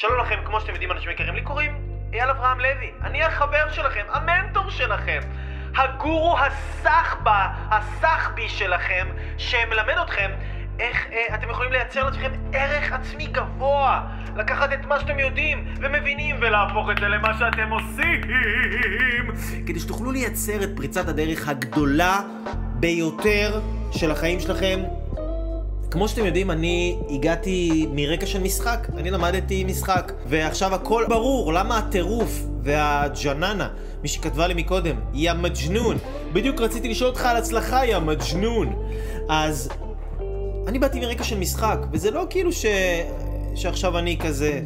שלום לכם, כמו שאתם יודעים, אנשים יקרים לי קוראים אייל אברהם לוי. אני החבר שלכם, המנטור שלכם, הגורו הסחבא, הסחבי שלכם, שמלמד אתכם איך אה, אתם יכולים לייצר לעצמכם ערך עצמי גבוה, לקחת את מה שאתם יודעים ומבינים ולהפוך את זה למה שאתם עושים, כדי שתוכלו לייצר את פריצת הדרך הגדולה ביותר של החיים שלכם כמו שאתם יודעים, אני הגעתי מרקע של משחק. אני למדתי משחק. ועכשיו הכל ברור, למה הטירוף והג'ננה, מי שכתבה לי מקודם, יא מג'נון. בדיוק רציתי לשאול אותך על הצלחה, יא מג'נון. אז אני באתי מרקע של משחק, וזה לא כאילו ש... שעכשיו אני כזה...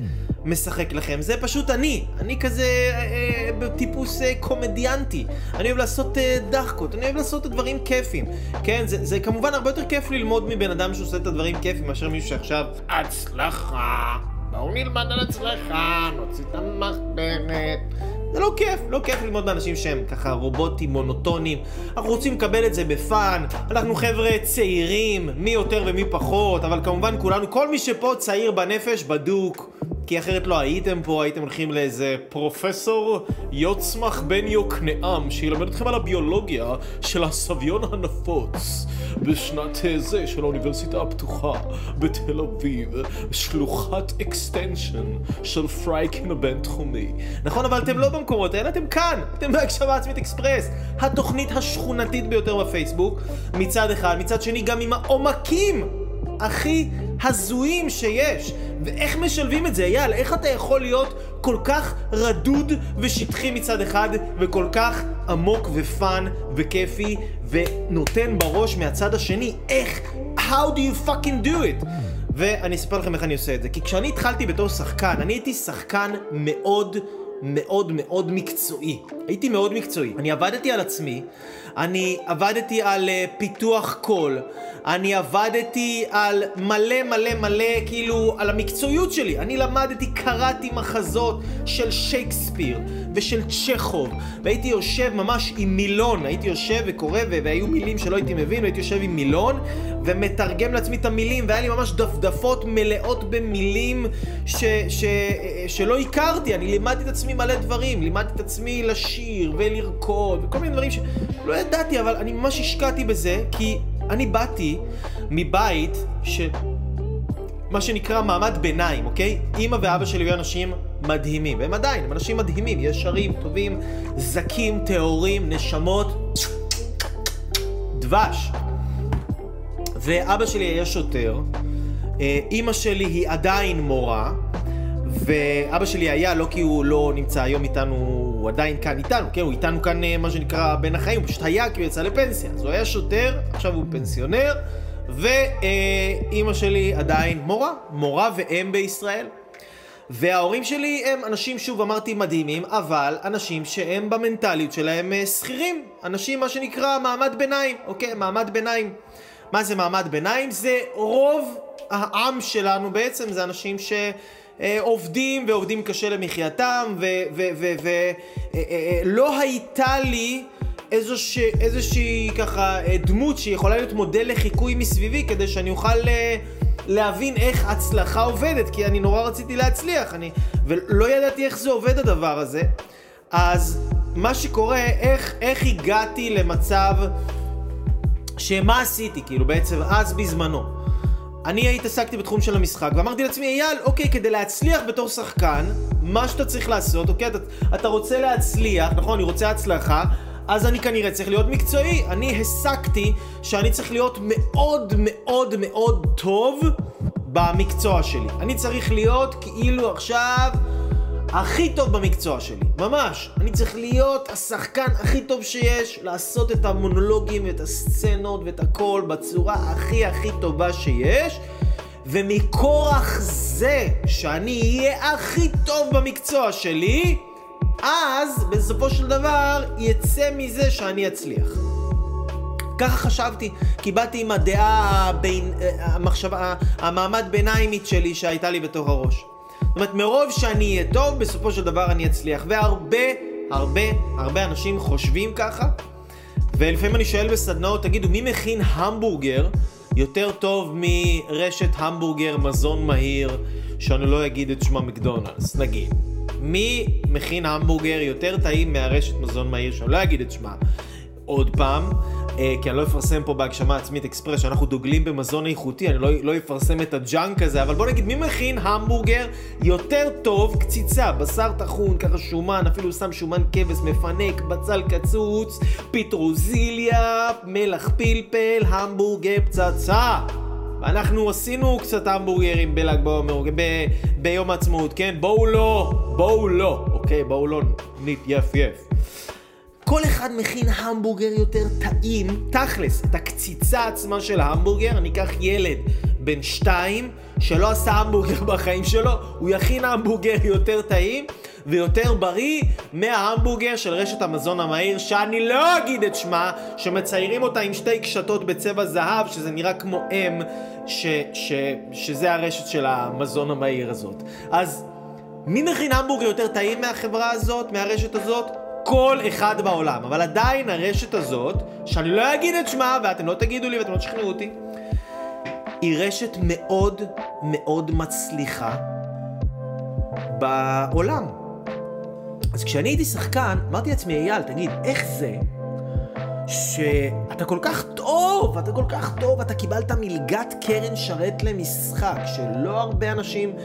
משחק לכם, זה פשוט אני. אני כזה אה, אה, בטיפוס אה, קומדיאנטי. אני אוהב לעשות אה, דחקות, אני אוהב לעשות את הדברים כיפים. כן, זה, זה כמובן הרבה יותר כיף ללמוד מבן אדם שעושה את הדברים כיפים מאשר מישהו שעכשיו... הצלחה, בואו נלמד על הצלחה, נוציא את המחברת. זה לא כיף, לא כיף ללמוד מאנשים שהם ככה רובוטים, מונוטונים. אנחנו רוצים לקבל את זה בפאן. אנחנו חבר'ה צעירים, מי יותר ומי פחות, אבל כמובן כולנו, כל מי שפה צעיר בנפש, בדוק. כי אחרת לא הייתם פה, הייתם הולכים לאיזה פרופסור יוצמח בן יוקנעם, שילמד אתכם על הביולוגיה של הסביון הנפוץ בשנת זה של האוניברסיטה הפתוחה בתל אביב, שלוחת אקסטנשן של פרייקין הבינתחומי. נכון, אבל אתם לא במקומות האלה, אתם כאן, אתם בהגשמה עצמית אקספרס, התוכנית השכונתית ביותר בפייסבוק, מצד אחד, מצד שני גם עם העומקים הכי הזויים שיש. ואיך משלבים את זה, אייל? איך אתה יכול להיות כל כך רדוד ושטחי מצד אחד, וכל כך עמוק ופאן וכיפי, ונותן בראש מהצד השני? איך? How do you fucking do it? ואני אספר לכם איך אני עושה את זה. כי כשאני התחלתי בתור שחקן, אני הייתי שחקן מאוד... מאוד מאוד מקצועי. הייתי מאוד מקצועי. אני עבדתי על עצמי, אני עבדתי על uh, פיתוח קול, אני עבדתי על מלא מלא מלא, כאילו, על המקצועיות שלי. אני למדתי, קראתי מחזות של שייקספיר ושל צ'כוב, והייתי יושב ממש עם מילון, הייתי יושב וקורא, והיו מילים שלא הייתי מבין, והייתי יושב עם מילון, ומתרגם לעצמי את המילים, והיה לי ממש דפדפות מלאות במילים ש, ש, שלא הכרתי. אני לימדתי את עצמי מלא דברים, לימדתי את עצמי לשיר ולרקוד, וכל מיני דברים שלא ידעתי, אבל אני ממש השקעתי בזה, כי אני באתי מבית ש... מה שנקרא מעמד ביניים, אוקיי? אימא ואבא שלי היו אנשים מדהימים, והם עדיין, הם אנשים מדהימים, ישרים, טובים, זכים, טהורים, נשמות, דבש. ואבא שלי היה שוטר, אה, אימא שלי היא עדיין מורה, ואבא שלי היה, לא כי הוא לא נמצא היום איתנו, הוא עדיין כאן איתנו, כן, הוא איתנו כאן אה, מה שנקרא בין החיים, הוא פשוט היה כי הוא יצא לפנסיה. אז הוא היה שוטר, עכשיו הוא פנסיונר, ואימא שלי עדיין מורה, מורה ואם בישראל. וההורים שלי הם אנשים, שוב אמרתי, מדהימים, אבל אנשים שהם במנטליות שלהם אה, שכירים. אנשים, מה שנקרא, מעמד ביניים, אוקיי? מעמד ביניים. מה זה מעמד ביניים? זה רוב העם שלנו בעצם, זה אנשים ש... אה, עובדים ועובדים קשה למחייתם ולא הייתה לי איזוש, איזושהי ככה דמות שיכולה להיות מודל לחיקוי מסביבי כדי שאני אוכל להבין איך הצלחה עובדת כי אני נורא רציתי להצליח אני, ולא ידעתי איך זה עובד הדבר הזה. אז מה שקורה, איך, איך הגעתי למצב שמה עשיתי כאילו בעצם אז בזמנו אני התעסקתי בתחום של המשחק, ואמרתי לעצמי, אייל, אוקיי, כדי להצליח בתור שחקן, מה שאתה צריך לעשות, אוקיי, אתה, אתה רוצה להצליח, נכון, אני רוצה הצלחה, אז אני כנראה צריך להיות מקצועי. אני הסקתי שאני צריך להיות מאוד מאוד מאוד טוב במקצוע שלי. אני צריך להיות כאילו עכשיו... הכי טוב במקצוע שלי, ממש. אני צריך להיות השחקן הכי טוב שיש, לעשות את המונולוגים ואת הסצנות ואת הכל בצורה הכי הכי טובה שיש. ומכורח זה שאני אהיה הכי טוב במקצוע שלי, אז בסופו של דבר יצא מזה שאני אצליח. ככה חשבתי, כי באתי עם הדעה, הבין, המחשבה, המעמד ביניימית שלי שהייתה לי בתוך הראש. זאת אומרת, מרוב שאני אהיה טוב, בסופו של דבר אני אצליח. והרבה, הרבה, הרבה אנשים חושבים ככה, ולפעמים אני שואל בסדנאות, תגידו, מי מכין המבורגר יותר טוב מרשת המבורגר מזון מהיר, שאני לא אגיד את שמה מקדונלדס, נגיד. מי מכין המבורגר יותר טעים מהרשת מזון מהיר, שאני לא אגיד את שמה עוד פעם, אה, כי אני לא אפרסם פה בהגשמה עצמית אקספרס, שאנחנו דוגלים במזון איכותי, אני לא, לא אפרסם את הג'אנק הזה, אבל בוא נגיד, מי מכין המבורגר יותר טוב, קציצה, בשר טחון, ככה שומן, אפילו שם שומן כבש מפנק, בצל קצוץ, פטרוזיליה, מלח פלפל, המבורגר פצצה. אנחנו עשינו קצת המבורגרים בל"ג בעומר, ב- ביום העצמאות, כן? בואו לא, בואו לא, אוקיי? בואו לא נתייפייף. כל אחד מכין המבורגר יותר טעים, תכלס, את הקציצה עצמה של ההמבורגר, אני אקח ילד בן שתיים שלא עשה המבורגר בחיים שלו, הוא יכין המבורגר יותר טעים ויותר בריא מההמבורגר של רשת המזון המהיר, שאני לא אגיד את שמה, שמציירים אותה עם שתי קשתות בצבע זהב, שזה נראה כמו אם, ש, ש, שזה הרשת של המזון המהיר הזאת. אז מי מכין המבורגר יותר טעים מהחברה הזאת, מהרשת הזאת? כל אחד בעולם. אבל עדיין הרשת הזאת, שאני לא אגיד את שמה, ואתם לא תגידו לי ואתם לא תשכנעו אותי, היא רשת מאוד מאוד מצליחה בעולם. אז כשאני הייתי שחקן, אמרתי לעצמי, אייל, תגיד, איך זה שאתה כל כך טוב, אתה כל כך טוב, אתה קיבלת מלגת קרן שרת למשחק, שלא הרבה אנשים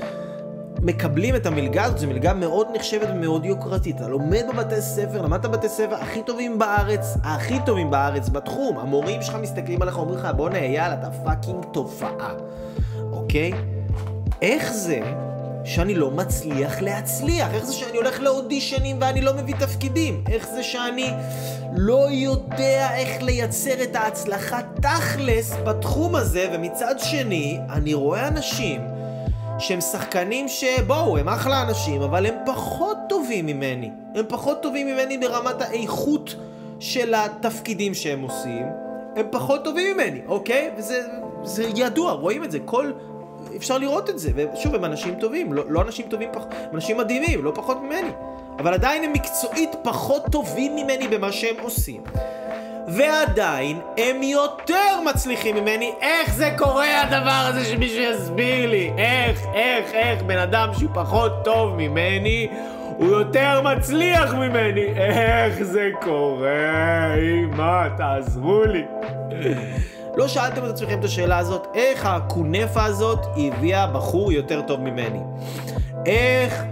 מקבלים את המלגה הזאת, זו מלגה מאוד נחשבת ומאוד יוקרתית. אתה לומד בבתי ספר, למדת בבתי ספר הכי טובים בארץ, הכי טובים בארץ בתחום. המורים שלך מסתכלים עליך, אומרים לך, בואנה אייל, אתה fucking תופעה, אוקיי? איך זה שאני לא מצליח להצליח? איך זה שאני הולך לאודישנים ואני לא מביא תפקידים? איך זה שאני לא יודע איך לייצר את ההצלחה תכלס בתחום הזה, ומצד שני, אני רואה אנשים שהם שחקנים שבואו, הם אחלה אנשים, אבל הם פחות טובים ממני. הם פחות טובים ממני ברמת האיכות של התפקידים שהם עושים. הם פחות טובים ממני, אוקיי? וזה ידוע, רואים את זה. כל... אפשר לראות את זה. ושוב, הם אנשים טובים, לא, לא אנשים טובים פחות, הם אנשים מדהימים, לא פחות ממני. אבל עדיין הם מקצועית פחות טובים ממני במה שהם עושים. ועדיין הם יותר מצליחים ממני. איך זה קורה הדבר הזה שמישהו יסביר לי? איך, איך, איך בן אדם שהוא פחות טוב ממני הוא יותר מצליח ממני? איך זה קורה? אמא, תעזרו לי. לא שאלתם את עצמכם את השאלה הזאת, איך הקונפה הזאת הביאה בחור יותר טוב ממני? איך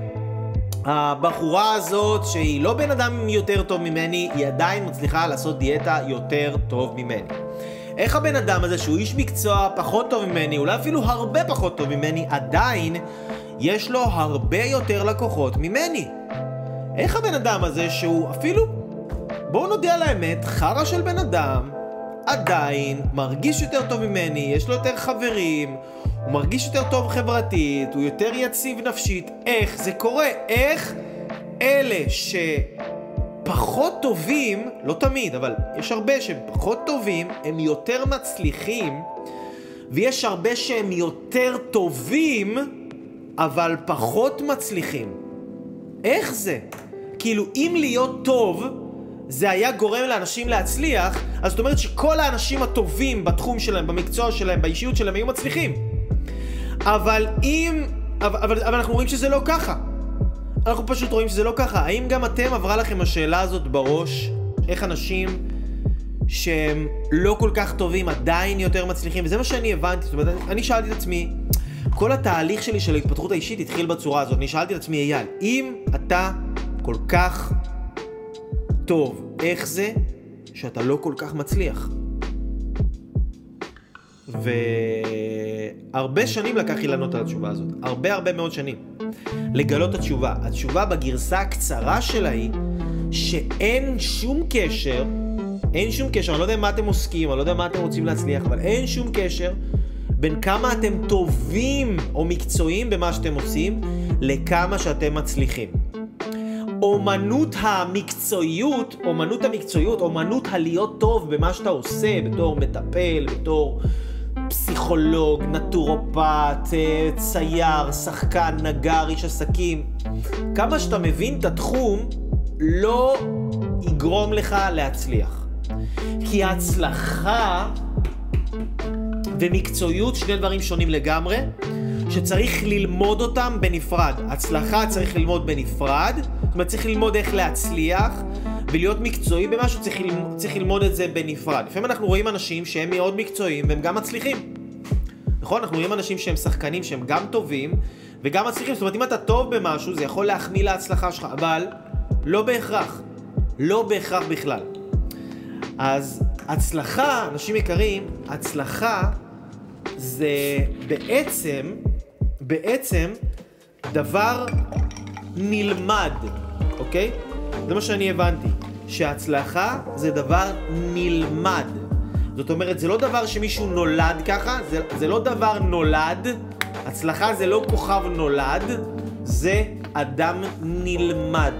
הבחורה הזאת, שהיא לא בן אדם יותר טוב ממני, היא עדיין מצליחה לעשות דיאטה יותר טוב ממני. איך הבן אדם הזה, שהוא איש מקצוע פחות טוב ממני, אולי אפילו הרבה פחות טוב ממני, עדיין יש לו הרבה יותר לקוחות ממני? איך הבן אדם הזה, שהוא אפילו, בואו נודה על האמת, חרא של בן אדם, עדיין מרגיש יותר טוב ממני, יש לו יותר חברים, הוא מרגיש יותר טוב חברתית, הוא יותר יציב נפשית. איך זה קורה? איך אלה שפחות טובים, לא תמיד, אבל יש הרבה שהם פחות טובים, הם יותר מצליחים, ויש הרבה שהם יותר טובים, אבל פחות מצליחים. איך זה? כאילו, אם להיות טוב, זה היה גורם לאנשים להצליח, אז זאת אומרת שכל האנשים הטובים בתחום שלהם, במקצוע שלהם, באישיות שלהם, היו מצליחים. אבל אם... אבל, אבל, אבל אנחנו רואים שזה לא ככה. אנחנו פשוט רואים שזה לא ככה. האם גם אתם עברה לכם השאלה הזאת בראש? איך אנשים שהם לא כל כך טובים עדיין יותר מצליחים? וזה מה שאני הבנתי. זאת אומרת, אני שאלתי את עצמי, כל התהליך שלי של ההתפתחות האישית התחיל בצורה הזאת. אני שאלתי את עצמי, אייל, אם אתה כל כך טוב, איך זה שאתה לא כל כך מצליח? והרבה שנים לקח לי לענות על התשובה הזאת. הרבה הרבה מאוד שנים. לגלות את התשובה. התשובה בגרסה הקצרה שלה היא שאין שום קשר, אין שום קשר, אני לא יודע מה אתם עוסקים, אני לא יודע מה אתם רוצים להצליח, אבל אין שום קשר בין כמה אתם טובים או מקצועיים במה שאתם עושים, לכמה שאתם מצליחים. אומנות המקצועיות, אומנות המקצועיות, אומנות הלהיות טוב במה שאתה עושה, בתור מטפל, בתור פסיכולוג, נטורופט, אה, צייר, שחקן, נגר, איש עסקים. כמה שאתה מבין את התחום, לא יגרום לך להצליח. כי ההצלחה, ומקצועיות שני דברים שונים לגמרי, שצריך ללמוד אותם בנפרד. הצלחה צריך ללמוד בנפרד, זאת אומרת צריך ללמוד איך להצליח, ולהיות מקצועי במשהו צריך, ללמוד, צריך ללמוד את זה בנפרד. לפעמים אנחנו רואים אנשים שהם מאוד מקצועיים והם גם מצליחים. נכון? אנחנו רואים אנשים שהם שחקנים שהם גם טובים וגם מצליחים. זאת אומרת, אם אתה טוב במשהו, זה יכול להחמיא להצלחה שלך, אבל לא בהכרח. לא בהכרח בכלל. אז הצלחה, אנשים יקרים, הצלחה זה בעצם, בעצם דבר נלמד, אוקיי? זה מה שאני הבנתי, שהצלחה זה דבר נלמד. זאת אומרת, זה לא דבר שמישהו נולד ככה, זה, זה לא דבר נולד, הצלחה זה לא כוכב נולד, זה אדם נלמד.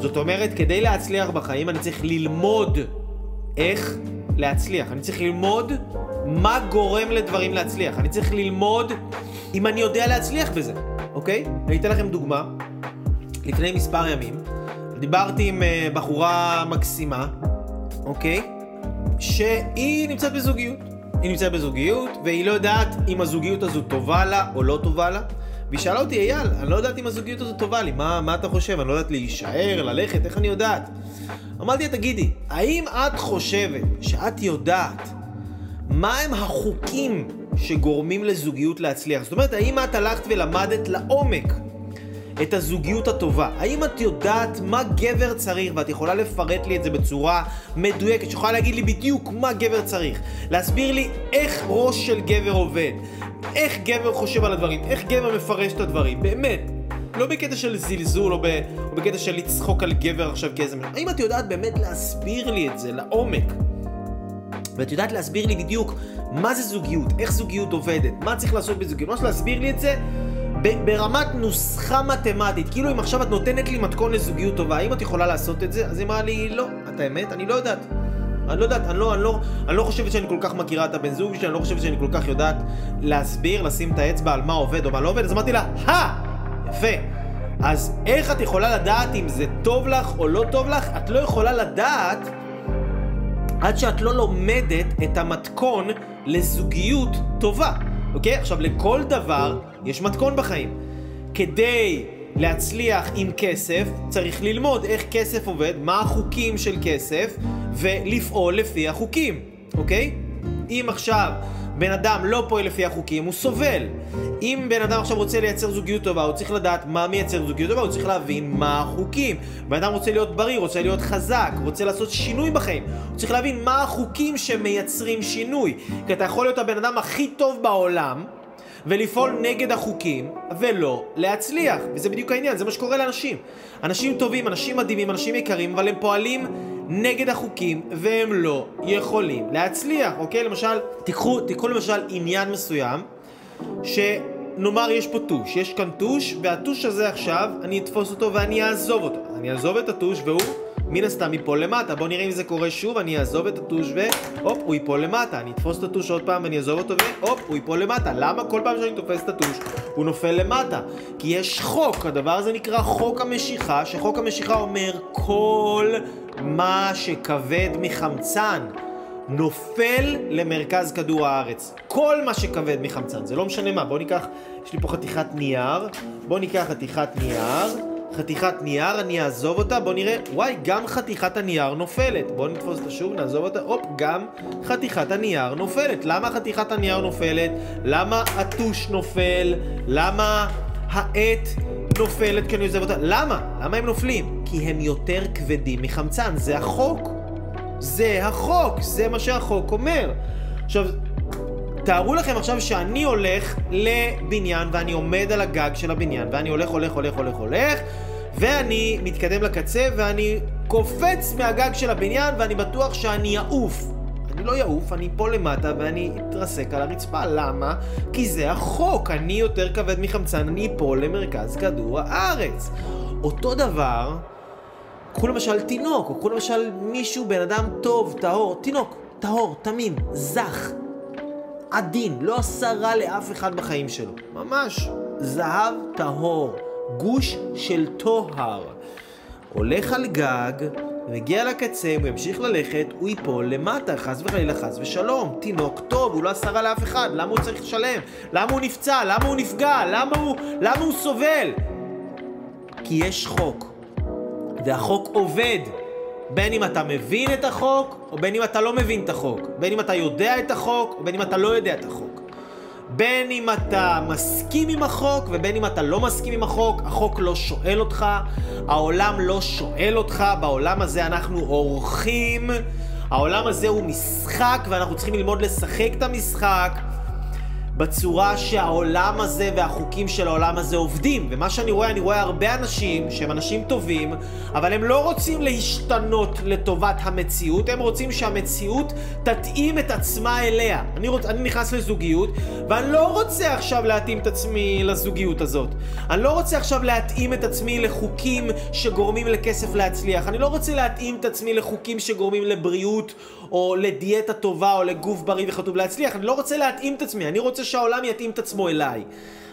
זאת אומרת, כדי להצליח בחיים אני צריך ללמוד איך להצליח. אני צריך ללמוד מה גורם לדברים להצליח. אני צריך ללמוד אם אני יודע להצליח בזה, אוקיי? אני אתן לכם דוגמה. לפני מספר ימים דיברתי עם uh, בחורה מקסימה, אוקיי? שהיא נמצאת בזוגיות. היא נמצאת בזוגיות, והיא לא יודעת אם הזוגיות הזו טובה לה או לא טובה לה. והיא שאלה אותי, אייל, אני לא יודעת אם הזוגיות הזו טובה לי, מה, מה אתה חושב? אני לא יודעת להישאר, ללכת, איך אני יודעת? אמרתי לה, תגידי, האם את חושבת שאת יודעת מה הם החוקים שגורמים לזוגיות להצליח? זאת אומרת, האם את הלכת ולמדת לעומק את הזוגיות הטובה. האם את יודעת מה גבר צריך, ואת יכולה לפרט לי את זה בצורה מדויקת, שיכולה להגיד לי בדיוק מה גבר צריך, להסביר לי איך ראש של גבר עובד, איך גבר חושב על הדברים, איך גבר מפרש את הדברים, באמת. לא בקטע של זלזול או, ב, או בקטע של לצחוק על גבר עכשיו כאיזה... האם את יודעת באמת להסביר לי את זה לעומק? ואת יודעת להסביר לי בדיוק מה זה זוגיות, איך זוגיות עובדת, מה צריך לעשות בזוגיות, ממש להסביר לי את זה ברמת נוסחה מתמטית, כאילו אם עכשיו את נותנת לי מתכון לזוגיות טובה, האם את יכולה לעשות את זה? אז היא אמרה לי, לא, את האמת, אני לא יודעת. אני לא יודעת, אני לא, אני, לא, אני לא חושבת שאני כל כך מכירה את הבן זוג שלי, אני לא חושבת שאני כל כך יודעת להסביר, לשים את האצבע על מה עובד או מה לא עובד, אז אמרתי לה, הא! יפה. אז איך את יכולה לדעת אם זה טוב לך או לא טוב לך? את לא יכולה לדעת עד שאת לא לומדת את המתכון לזוגיות טובה. אוקיי? עכשיו, לכל דבר יש מתכון בחיים. כדי להצליח עם כסף, צריך ללמוד איך כסף עובד, מה החוקים של כסף, ולפעול לפי החוקים, אוקיי? אם עכשיו בן אדם לא פועל לפי החוקים, הוא סובל. אם בן אדם עכשיו רוצה לייצר זוגיות טובה, הוא צריך לדעת מה מייצר זוגיות טובה, הוא צריך להבין מה החוקים. בן אדם רוצה להיות בריא, רוצה להיות חזק, רוצה לעשות שינוי בחיים. הוא צריך להבין מה החוקים שמייצרים שינוי. כי אתה יכול להיות הבן אדם הכי טוב בעולם, ולפעול נגד החוקים, ולא להצליח. וזה בדיוק העניין, זה מה שקורה לאנשים. אנשים טובים, אנשים מדהימים, אנשים יקרים, אבל הם פועלים נגד החוקים, והם לא יכולים להצליח, אוקיי? למשל, תיקחו, תיקחו למשל עניין מסוים, שנאמר יש פה טוש, יש כאן טוש, והטוש הזה עכשיו, אני אתפוס אותו ואני אעזוב אותו. אני אעזוב את הטוש והוא... מן הסתם ייפול למטה. בואו נראה אם זה קורה שוב, אני אעזוב את הטוש והופ, הוא ייפול למטה. אני אתפוס את הטוש עוד פעם ואני אעזוב אותו והופ, הוא ייפול למטה. למה כל פעם שאני תופס את הטוש הוא נופל למטה? כי יש חוק, הדבר הזה נקרא חוק המשיכה, שחוק המשיכה אומר כל מה שכבד מחמצן נופל למרכז כדור הארץ. כל מה שכבד מחמצן, זה לא משנה מה. בואו ניקח, יש לי פה חתיכת נייר, בואו ניקח חתיכת נייר. חתיכת נייר, אני אעזוב אותה, בוא נראה, וואי, גם חתיכת הנייר נופלת. בוא נתפוס אותה שוב, נעזוב אותה, הופ, גם חתיכת הנייר נופלת. למה חתיכת הנייר נופלת? למה הטוש נופל? למה העט נופלת כי אני עוזב אותה? למה? למה הם נופלים? כי הם יותר כבדים מחמצן, זה החוק. זה החוק, זה מה שהחוק אומר. עכשיו, תארו לכם עכשיו שאני הולך לבניין ואני עומד על הגג של הבניין ואני הולך, הולך, הולך, הולך, הולך ואני מתקדם לקצה ואני קופץ מהגג של הבניין ואני בטוח שאני אעוף. אני לא אעוף, אני אפול למטה ואני אתרסק על הרצפה. למה? כי זה החוק. אני יותר כבד מחמצן, אני אפול למרכז כדור הארץ. אותו דבר, קחו למשל תינוק, או קחו למשל מישהו, בן אדם טוב, טהור, תינוק, טהור, תמים, זך, עדין, לא עשה רע לאף אחד בחיים שלו. ממש זהב טהור, גוש של טוהר. הולך על גג, ומגיע לקצה, הוא ימשיך ללכת, הוא ייפול למטה, חס וחלילה, חס ושלום. תינוק טוב, הוא לא עשה רע לאף אחד, למה הוא צריך לשלם? למה הוא נפצע? למה הוא נפגע? למה הוא, למה הוא סובל? כי יש חוק, והחוק עובד. בין אם אתה מבין את החוק, או בין אם אתה לא מבין את החוק. בין אם אתה יודע את החוק, או בין אם אתה לא יודע את החוק. בין אם אתה מסכים עם החוק ובין אם אתה לא מסכים עם החוק, החוק לא שואל אותך, העולם לא שואל אותך, בעולם הזה אנחנו אורחים, העולם הזה הוא משחק ואנחנו צריכים ללמוד לשחק את המשחק. בצורה שהעולם הזה והחוקים של העולם הזה עובדים. ומה שאני רואה, אני רואה הרבה אנשים שהם אנשים טובים, אבל הם לא רוצים להשתנות לטובת המציאות, הם רוצים שהמציאות תתאים את עצמה אליה. אני, רוצ, אני נכנס לזוגיות, ואני לא רוצה עכשיו להתאים את עצמי לזוגיות הזאת. אני לא רוצה עכשיו להתאים את עצמי לחוקים שגורמים לכסף להצליח. אני לא רוצה להתאים את עצמי לחוקים שגורמים לבריאות, או לדיאטה טובה, או לגוף בריא וכתוב להצליח. אני לא רוצה להתאים את עצמי, אני רוצה שהעולם יתאים את עצמו אליי.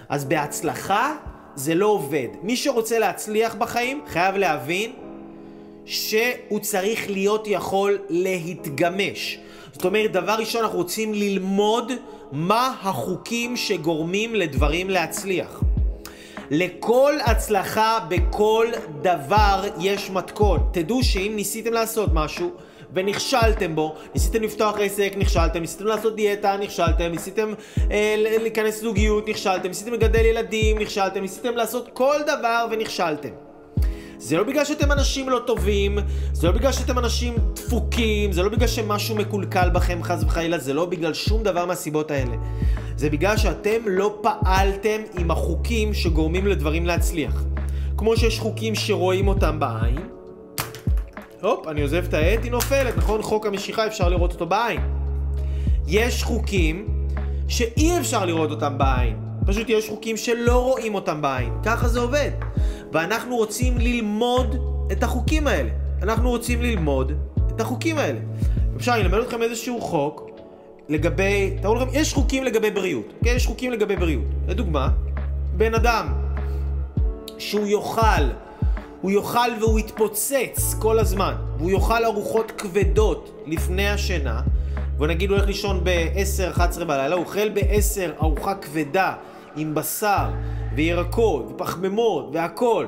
אז בהצלחה זה לא עובד. מי שרוצה להצליח בחיים חייב להבין שהוא צריך להיות יכול להתגמש. זאת אומרת, דבר ראשון, אנחנו רוצים ללמוד מה החוקים שגורמים לדברים להצליח. לכל הצלחה בכל דבר יש מתכון. תדעו שאם ניסיתם לעשות משהו, ונכשלתם בו, ניסיתם לפתוח עסק, נכשלתם, ניסיתם לעשות דיאטה, נכשלתם, ניסיתם אה, להיכנס לזוגיות, נכשלתם, ניסיתם לגדל ילדים, נכשלתם, ניסיתם לעשות כל דבר ונכשלתם. זה לא בגלל שאתם אנשים לא טובים, זה לא בגלל שאתם אנשים דפוקים, זה לא בגלל שמשהו מקולקל בכם חס וחלילה, זה לא בגלל שום דבר מהסיבות האלה. זה בגלל שאתם לא פעלתם עם החוקים שגורמים לדברים להצליח. כמו שיש חוקים שרואים אותם בעין, הופ, אני עוזב את העט, היא נופלת, נכון? חוק המשיכה אפשר לראות אותו בעין. יש חוקים שאי אפשר לראות אותם בעין. פשוט יש חוקים שלא רואים אותם בעין. ככה זה עובד. ואנחנו רוצים ללמוד את החוקים האלה. אנחנו רוצים ללמוד את החוקים האלה. אפשר ללמד אתכם איזשהו חוק לגבי, תראו לכם, יש חוקים לגבי בריאות. כן, יש חוקים לגבי בריאות. לדוגמה, בן אדם שהוא יאכל הוא יאכל והוא יתפוצץ כל הזמן, והוא יאכל ארוחות כבדות לפני השינה, ונגיד הוא הולך לישון ב-10-11 בלילה, הוא אוכל ב-10 ארוחה כבדה עם בשר וירקות ופחמימות והכל,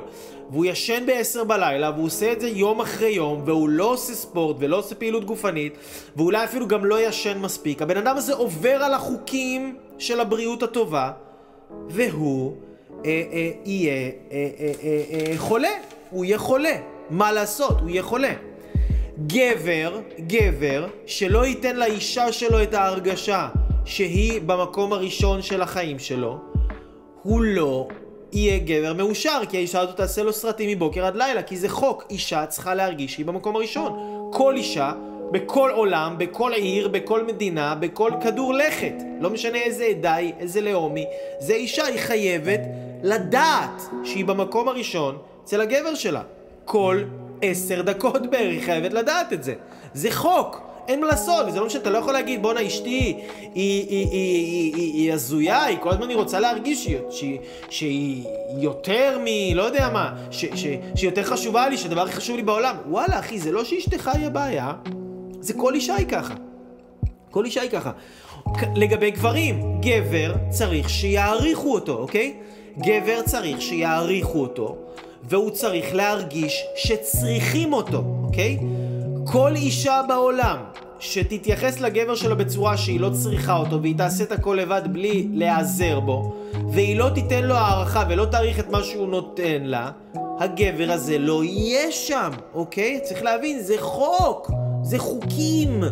והוא ישן ב-10 בלילה, והוא עושה את זה יום אחרי יום, והוא לא עושה ספורט ולא עושה פעילות גופנית, ואולי אפילו גם לא ישן מספיק. הבן אדם הזה עובר על החוקים של הבריאות הטובה, והוא אה, אה, יהיה אה, אה, אה, אה, חולה. הוא יהיה חולה. מה לעשות? הוא יהיה חולה. גבר, גבר, שלא ייתן לאישה שלו את ההרגשה שהיא במקום הראשון של החיים שלו, הוא לא יהיה גבר מאושר, כי האישה הזאת תעשה לו סרטים מבוקר עד לילה, כי זה חוק. אישה צריכה להרגיש שהיא במקום הראשון. כל אישה, בכל עולם, בכל עיר, בכל מדינה, בכל כדור לכת, לא משנה איזה עדה היא, איזה לאום היא, זה אישה, היא חייבת לדעת שהיא במקום הראשון אצל הגבר שלה. כל עשר דקות בערך חייבת לדעת את זה. זה חוק. אין מה לעשות, וזה לא משנה, אתה לא יכול להגיד, בואנה אשתי היא, היא, היא, היא, היא, היא הזויה, היא כל הזמן היא רוצה להרגיש שהיא, שהיא, שהיא יותר מ... לא יודע מה, ש, ש, שהיא יותר חשובה לי, שהדבר הכי חשוב לי בעולם. וואלה אחי, זה לא שאשתך היא הבעיה, זה כל אישה היא ככה. כל אישה היא ככה. לגבי גברים, גבר צריך שיעריכו אותו, אוקיי? גבר צריך שיעריכו אותו. והוא צריך להרגיש שצריכים אותו, אוקיי? כל אישה בעולם שתתייחס לגבר שלה בצורה שהיא לא צריכה אותו והיא תעשה את הכל לבד בלי להיעזר בו והיא לא תיתן לו הערכה ולא תעריך את מה שהוא נותן לה, הגבר הזה לא יהיה שם, אוקיי? צריך להבין, זה חוק, זה חוקים,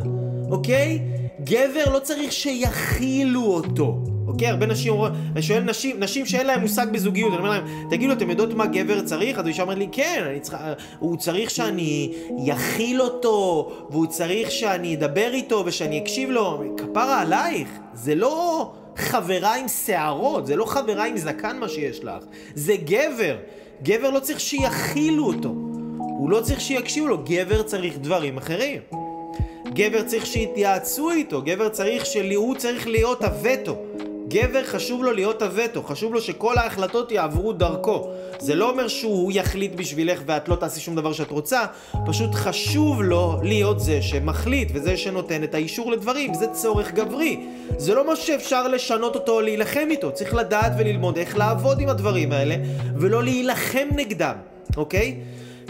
אוקיי? גבר לא צריך שיכילו אותו. אוקיי? הרבה נשים אומרות, אני שואל נשים, נשים שאין להם מושג בזוגיות, אני אומר להם, תגידו, אתם יודעות מה גבר צריך? אז האישה אומרת לי, כן, אני צריכה, הוא צריך שאני יכיל אותו, והוא צריך שאני אדבר איתו ושאני אקשיב לו. כפרה עלייך, זה לא חברה עם שערות, זה לא חברה עם זקן מה שיש לך, זה גבר. גבר לא צריך שיכילו אותו. הוא לא צריך שיקשיבו לו, גבר צריך דברים אחרים. גבר צריך שיתייעצו איתו, גבר צריך שהוא צריך להיות הווטו. גבר חשוב לו להיות הווטו, חשוב לו שכל ההחלטות יעברו דרכו. זה לא אומר שהוא יחליט בשבילך ואת לא תעשי שום דבר שאת רוצה, פשוט חשוב לו להיות זה שמחליט וזה שנותן את האישור לדברים, זה צורך גברי. זה לא משהו שאפשר לשנות אותו או להילחם איתו, צריך לדעת וללמוד איך לעבוד עם הדברים האלה ולא להילחם נגדם, אוקיי?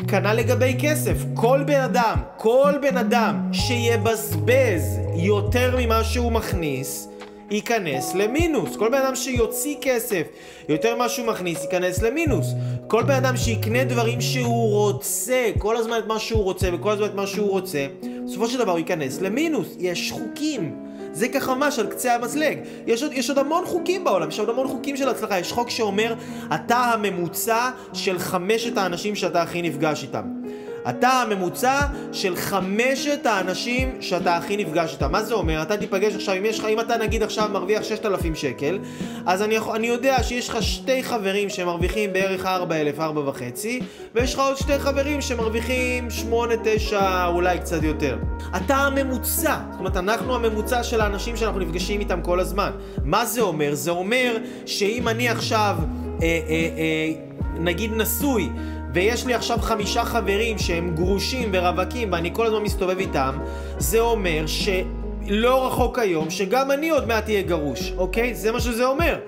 כנ"ל לגבי כסף, כל בן אדם, כל בן אדם שיבזבז יותר ממה שהוא מכניס, ייכנס למינוס. כל בן אדם שיוציא כסף יותר ממה שהוא מכניס, ייכנס למינוס. כל בן אדם שיקנה דברים שהוא רוצה, כל הזמן את מה שהוא רוצה וכל הזמן את מה שהוא רוצה, בסופו של דבר הוא ייכנס למינוס. יש חוקים. זה ככה ממש על קצה המזלג. יש עוד, יש עוד המון חוקים בעולם, יש עוד המון חוקים של הצלחה. יש חוק שאומר, אתה הממוצע של חמשת האנשים שאתה הכי נפגש איתם. אתה הממוצע של חמשת האנשים שאתה הכי נפגש איתם. מה זה אומר? אתה תיפגש עכשיו, אם, יש לך, אם אתה נגיד עכשיו מרוויח 6,000 שקל, אז אני, אני יודע שיש לך שתי חברים שמרוויחים בערך 4,000, 4.5, ויש לך עוד שתי חברים שמרוויחים 8, 9, אולי קצת יותר. אתה הממוצע. זאת אומרת, אנחנו הממוצע של האנשים שאנחנו נפגשים איתם כל הזמן. מה זה אומר? זה אומר שאם אני עכשיו, אה, אה, אה, נגיד נשוי, ויש לי עכשיו חמישה חברים שהם גרושים ורווקים ואני כל הזמן מסתובב איתם, זה אומר שלא רחוק היום שגם אני עוד מעט אהיה גרוש, אוקיי? זה מה שזה אומר.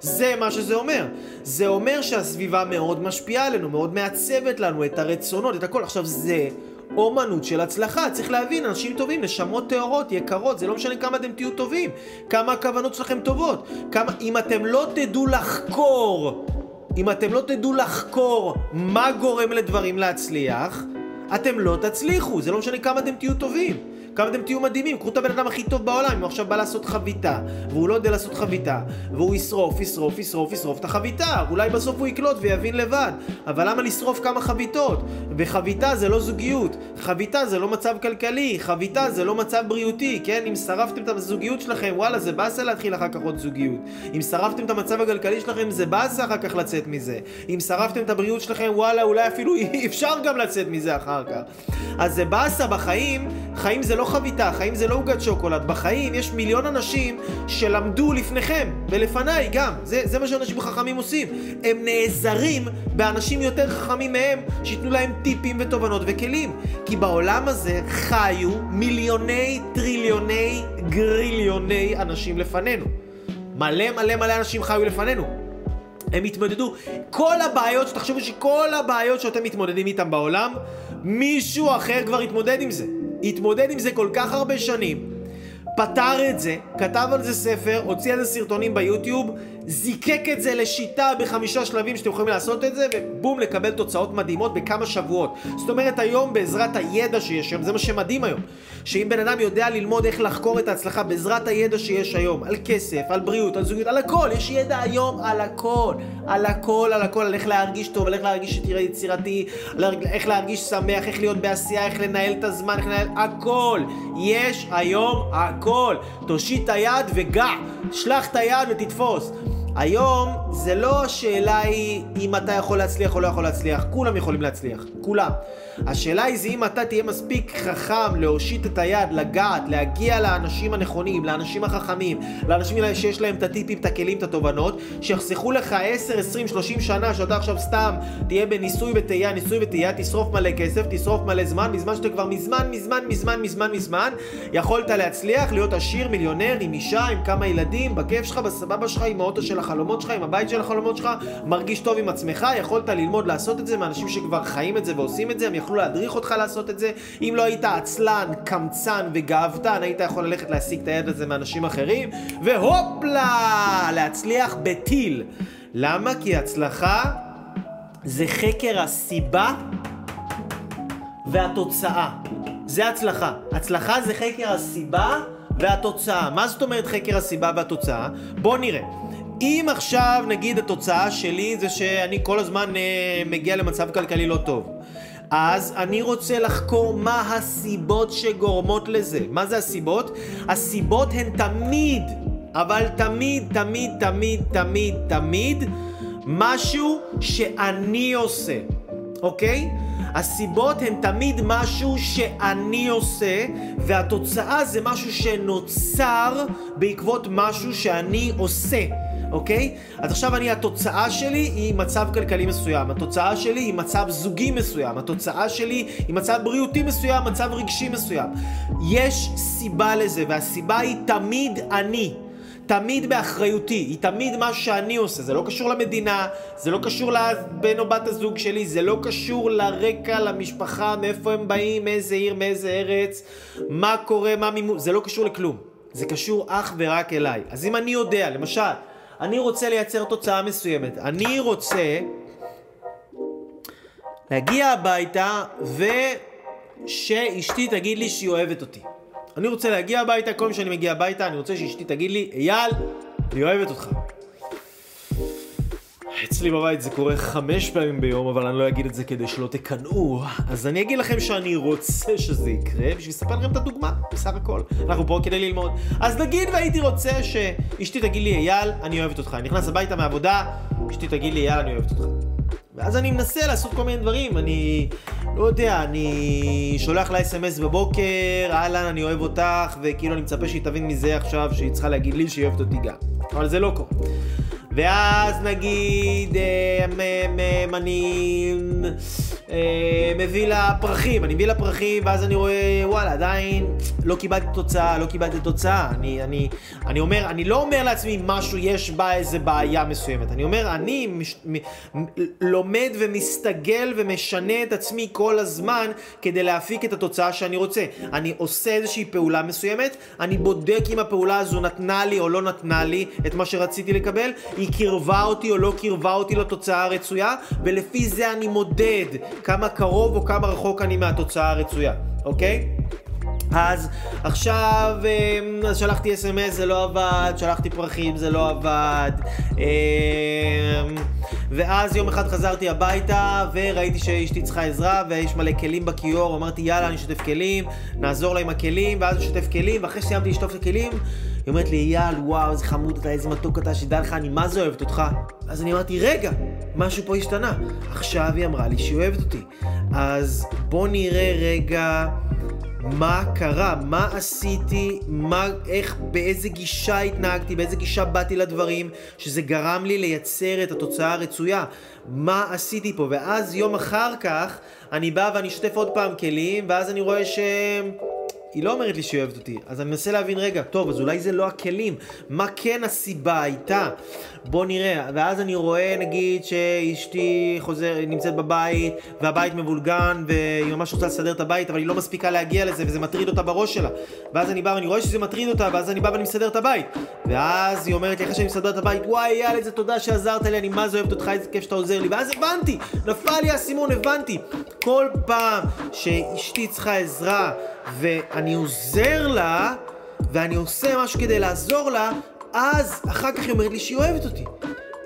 זה מה שזה אומר. זה אומר שהסביבה מאוד משפיעה עלינו, מאוד מעצבת לנו את הרצונות, את הכל. עכשיו זה אומנות של הצלחה, צריך להבין, אנשים טובים, נשמות טהורות, יקרות, זה לא משנה כמה אתם תהיו טובים, כמה הכוונות שלכם טובות, כמה, אם אתם לא תדעו לחקור אם אתם לא תדעו לחקור מה גורם לדברים להצליח, אתם לא תצליחו, זה לא משנה כמה אתם תהיו טובים. כמה אתם תהיו מדהימים, קחו את הבן אדם הכי טוב בעולם, אם הוא עכשיו בא לעשות חביתה, והוא לא יודע לעשות חביתה, והוא ישרוף, ישרוף, ישרוף, ישרוף את החביתה, אולי בסוף הוא יקלוט ויבין לבד, אבל למה לשרוף כמה חביתות? וחביתה זה לא זוגיות, חביתה זה לא מצב כלכלי, חביתה זה לא מצב בריאותי, כן? אם שרפתם את הזוגיות שלכם, וואלה, זה באסה להתחיל אחר כך עוד זוגיות. אם שרפתם את המצב הכלכלי שלכם, זה באסה אחר כך לצאת מזה. אם שרפתם את הבריאות שלכם, וואלה, אולי אפילו אפשר גם לצאת מזה אחר כך. אז זה באסה בחיים, חיים זה לא חביתה, חיים זה לא עוגת שוקולד. בחיים יש מיליון אנשים שלמדו לפניכם, ולפניי גם. זה, זה מה שאנשים חכמים עושים. הם נעזרים באנשים יותר חכמים מהם, שייתנו להם טיפים ותובנות וכלים. כי בעולם הזה חיו מיליוני, טריליוני, גריליוני אנשים לפנינו. מלא מלא מלא אנשים חיו לפנינו. הם התמודדו. כל הבעיות, תחשבו שכל הבעיות שאתם מתמודדים איתם בעולם, מישהו אחר כבר התמודד עם זה. התמודד עם זה כל כך הרבה שנים, פתר את זה, כתב על זה ספר, הוציא על זה סרטונים ביוטיוב, זיקק את זה לשיטה בחמישה שלבים שאתם יכולים לעשות את זה, ובום, לקבל תוצאות מדהימות בכמה שבועות. זאת אומרת, היום בעזרת הידע שיש היום, זה מה שמדהים היום, שאם בן אדם יודע ללמוד איך לחקור את ההצלחה בעזרת הידע שיש היום, על כסף, על בריאות, על זוגיות, על הכל, יש ידע היום על הכל, על הכל, על הכל, על איך להרגיש טוב, על איך להרגיש יצירתי, על איך להרגיש שמח, איך להיות בעשייה, איך לנהל את הזמן, איך לנהל, הכל. יש היום הכל. תושיט את היד וגע, שלח את היד ותתפוס. היום זה לא השאלה היא אם אתה יכול להצליח או לא יכול להצליח, כולם יכולים להצליח, כולם. השאלה היא זה אם אתה תהיה מספיק חכם להושיט את היד, לגעת, להגיע לאנשים הנכונים, לאנשים החכמים, לאנשים שיש להם את הטיפים, את הכלים, את התובנות, שיחסכו לך 10, 20, 30 שנה שאתה עכשיו סתם תהיה בניסוי וטעייה, ניסוי וטעייה, תשרוף מלא כסף, תשרוף מלא זמן, בזמן שאתה כבר מזמן, מזמן, מזמן, מזמן, מזמן, יכולת להצליח, להיות עשיר, מיליונר, עם אישה, עם כמה ילדים, בכיף שלך, בסבבה שלך, עם האוטו של החלומות שלך, עם הבית של החלומות שלך, מרגיש טוב עם עצמך, יכולת ללמוד לעשות את זה מאנשים שכבר חיים את זה ועושים את זה, הם יכלו להדריך אותך לעשות את זה. אם לא היית עצלן, קמצן וגאוותן, היית יכול ללכת להשיג את היד הזה מאנשים אחרים, והופלה! להצליח בטיל. למה? כי הצלחה זה חקר הסיבה והתוצאה. זה הצלחה. הצלחה זה חקר הסיבה והתוצאה. מה זאת אומרת חקר הסיבה והתוצאה? בואו נראה. אם עכשיו נגיד התוצאה שלי זה שאני כל הזמן אה, מגיע למצב כלכלי לא טוב אז אני רוצה לחקור מה הסיבות שגורמות לזה. מה זה הסיבות? הסיבות הן תמיד, אבל תמיד, תמיד, תמיד, תמיד, תמיד, משהו שאני עושה, אוקיי? הסיבות הן תמיד משהו שאני עושה, והתוצאה זה משהו שנוצר בעקבות משהו שאני עושה. אוקיי? אז עכשיו אני, התוצאה שלי היא מצב כלכלי מסוים, התוצאה שלי היא מצב זוגי מסוים, התוצאה שלי היא מצב בריאותי מסוים, מצב רגשי מסוים. יש סיבה לזה, והסיבה היא תמיד אני. תמיד באחריותי, היא תמיד מה שאני עושה, זה לא קשור למדינה, זה לא קשור לבן או בת הזוג שלי, זה לא קשור לרקע, למשפחה, מאיפה הם באים, מאיזה עיר, מאיזה ארץ, מה קורה, מה מימו... זה לא קשור לכלום. זה קשור אך ורק אליי. אז אם אני יודע, למשל, אני רוצה לייצר תוצאה מסוימת. אני רוצה להגיע הביתה ושאשתי תגיד לי שהיא אוהבת אותי. אני רוצה להגיע הביתה, כל פעם שאני מגיע הביתה, אני רוצה שאשתי תגיד לי, אייל, אני אוהבת אותך. אצלי בבית זה קורה חמש פעמים ביום, אבל אני לא אגיד את זה כדי שלא תקנאו. אז אני אגיד לכם שאני רוצה שזה יקרה, בשביל לספר לכם את הדוגמה, בסך הכל. אנחנו פה כדי ללמוד. אז נגיד והייתי רוצה שאשתי תגיד לי, אייל, אני אוהבת אותך. אני נכנס הביתה מהעבודה, אשתי תגיד לי, אייל, אני אוהבת אותך. ואז אני מנסה לעשות כל מיני דברים, אני לא יודע, אני שולח לה אס.אם.אס בבוקר, אהלן, אני אוהב אותך, וכאילו אני מצפה שהיא תבין מזה עכשיו שהיא צריכה להגיד לי שהיא אוהבת אותי גם. אבל זה לא קורה. ואז נגיד אה, אני אה, מביא לה פרחים, אני מביא לה פרחים ואז אני רואה וואלה עדיין לא קיבלתי תוצאה, לא קיבלתי תוצאה. אני, אני, אני אומר, אני לא אומר לעצמי משהו, יש בה איזה בעיה מסוימת. אני אומר, אני מש, מ, מ, לומד ומסתגל ומשנה את עצמי כל הזמן כדי להפיק את התוצאה שאני רוצה. אני עושה איזושהי פעולה מסוימת, אני בודק אם הפעולה הזו נתנה לי או לא נתנה לי את מה שרציתי לקבל. היא קירבה אותי או לא קירבה אותי לתוצאה הרצויה, ולפי זה אני מודד כמה קרוב או כמה רחוק אני מהתוצאה הרצויה, אוקיי? אז עכשיו אמ, אז שלחתי אס.אם.אס זה לא עבד, שלחתי פרחים זה לא עבד אמ, ואז יום אחד חזרתי הביתה וראיתי שאשתי צריכה עזרה ויש מלא כלים בכיור, אמרתי יאללה אני אשתף כלים, נעזור לה עם הכלים ואז אשתף כלים ואחרי שסיימתי לשטוף את הכלים היא אומרת לי, אייל, וואו, איזה חמוד אתה, איזה מתוק אתה, שתדע לך, אני מה זה אוהבת אותך. אז אני אמרתי, רגע, משהו פה השתנה. עכשיו היא אמרה לי שהיא אוהבת אותי. אז בוא נראה רגע מה קרה, מה עשיתי, מה, איך, באיזה גישה התנהגתי, באיזה גישה באתי לדברים, שזה גרם לי לייצר את התוצאה הרצויה. מה עשיתי פה? ואז יום אחר כך, אני בא ואני אשתף עוד פעם כלים, ואז אני רואה שהם... היא לא אומרת לי שהיא אוהבת אותי, אז אני מנסה להבין, רגע, טוב, אז אולי זה לא הכלים, מה כן הסיבה הייתה? בוא נראה, ואז אני רואה, נגיד, שאשתי חוזר, נמצאת בבית, והבית מבולגן, והיא ממש רוצה לסדר את הבית, אבל היא לא מספיקה להגיע לזה, וזה מטריד אותה בראש שלה. ואז אני בא ואני רואה שזה מטריד אותה, ואז אני בא ואני מסדר את הבית. ואז היא אומרת לי, אחרי שאני מסדר את הבית, וואי, יאללה, איזה תודה שעזרת לי, אני מה זה אוהבת אותך, איזה כיף שאתה עוזר לי. ואז הבנתי, נפל לי האסימון, הבנתי. כל פעם שאשתי צריכה עזרה, ואני עוזר לה, ואני עושה משהו כדי לעזור לה, אז אחר כך היא אומרת לי שהיא אוהבת אותי.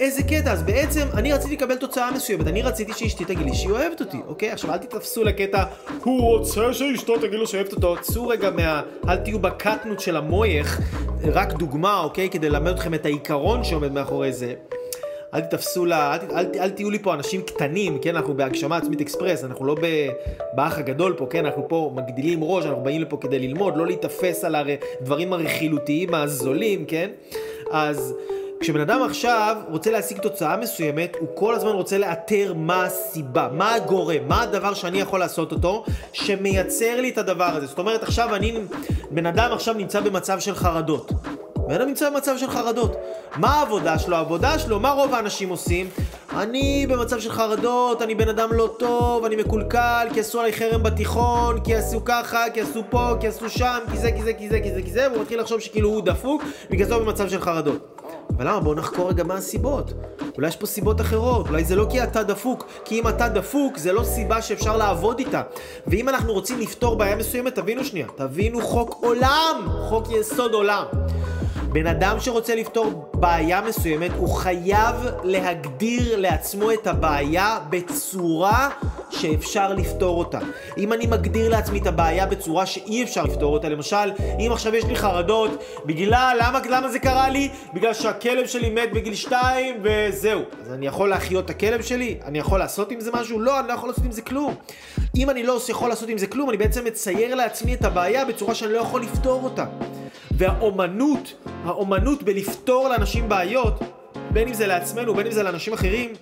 איזה קטע, אז בעצם אני רציתי לקבל תוצאה מסוימת, אני רציתי שאשתי תגיד לי שהיא אוהבת אותי, אוקיי? עכשיו אל תתפסו לקטע, הוא רוצה שאשתו תגיד לו שאוהבת אותו, צאו רגע מה... אל תהיו בקטנות של המויך, רק דוגמה, אוקיי? כדי ללמד אתכם את העיקרון שעומד מאחורי זה. אל תתפסו לה, אל, אל, אל תהיו לי פה אנשים קטנים, כן? אנחנו בהגשמה עצמית אקספרס, אנחנו לא באח הגדול פה, כן? אנחנו פה מגדילים ראש, אנחנו באים לפה כדי ללמוד, לא להיתפס על הדברים הרכילותיים הזולים, כן? אז... כשבן אדם עכשיו רוצה להשיג תוצאה מסוימת, הוא כל הזמן רוצה לאתר מה הסיבה, מה הגורם, מה הדבר שאני יכול לעשות אותו, שמייצר לי את הדבר הזה. זאת אומרת, עכשיו אני, בן אדם עכשיו נמצא במצב של חרדות. בן אדם נמצא במצב של חרדות. מה העבודה שלו? העבודה שלו, מה רוב האנשים עושים? אני במצב של חרדות, אני בן אדם לא טוב, אני מקולקל, כי עשו עליי חרם בתיכון, כי עשו ככה, כי עשו פה, כי עשו שם, כי זה, כי זה, כי זה, כי זה, כי זה, והוא מתחיל לחשוב שכאילו הוא דפוק, בגלל זה הוא במצב של חרדות. אבל למה? בואו נחקור רגע מה הסיבות. אולי יש פה סיבות אחרות, אולי זה לא כי אתה דפוק, כי אם אתה דפוק זה לא סיבה שאפשר לעבוד איתה. ואם אנחנו רוצים לפתור בעיה מסוימת, תבינו שנייה, תבינו חוק עולם, חוק יסוד עולם. בן אדם שרוצה לפתור בעיה מסוימת, הוא חייב להגדיר לעצמו את הבעיה בצורה שאפשר לפתור אותה. אם אני מגדיר לעצמי את הבעיה בצורה שאי אפשר לפתור אותה, למשל, אם עכשיו יש לי חרדות, בגלל, למה, למה זה קרה לי? בגלל שהכלב שלי מת בגיל 2 וזהו. אז אני יכול להחיות את הכלב שלי? אני יכול לעשות עם זה משהו? לא, אני לא יכול לעשות עם זה כלום. אם אני לא יכול לעשות עם זה כלום, אני בעצם מצייר לעצמי את הבעיה בצורה שאני לא יכול לפתור אותה. והאומנות, האומנות בלפתור לאנשים בעיות, בין אם זה לעצמנו, בין אם זה לאנשים אחרים,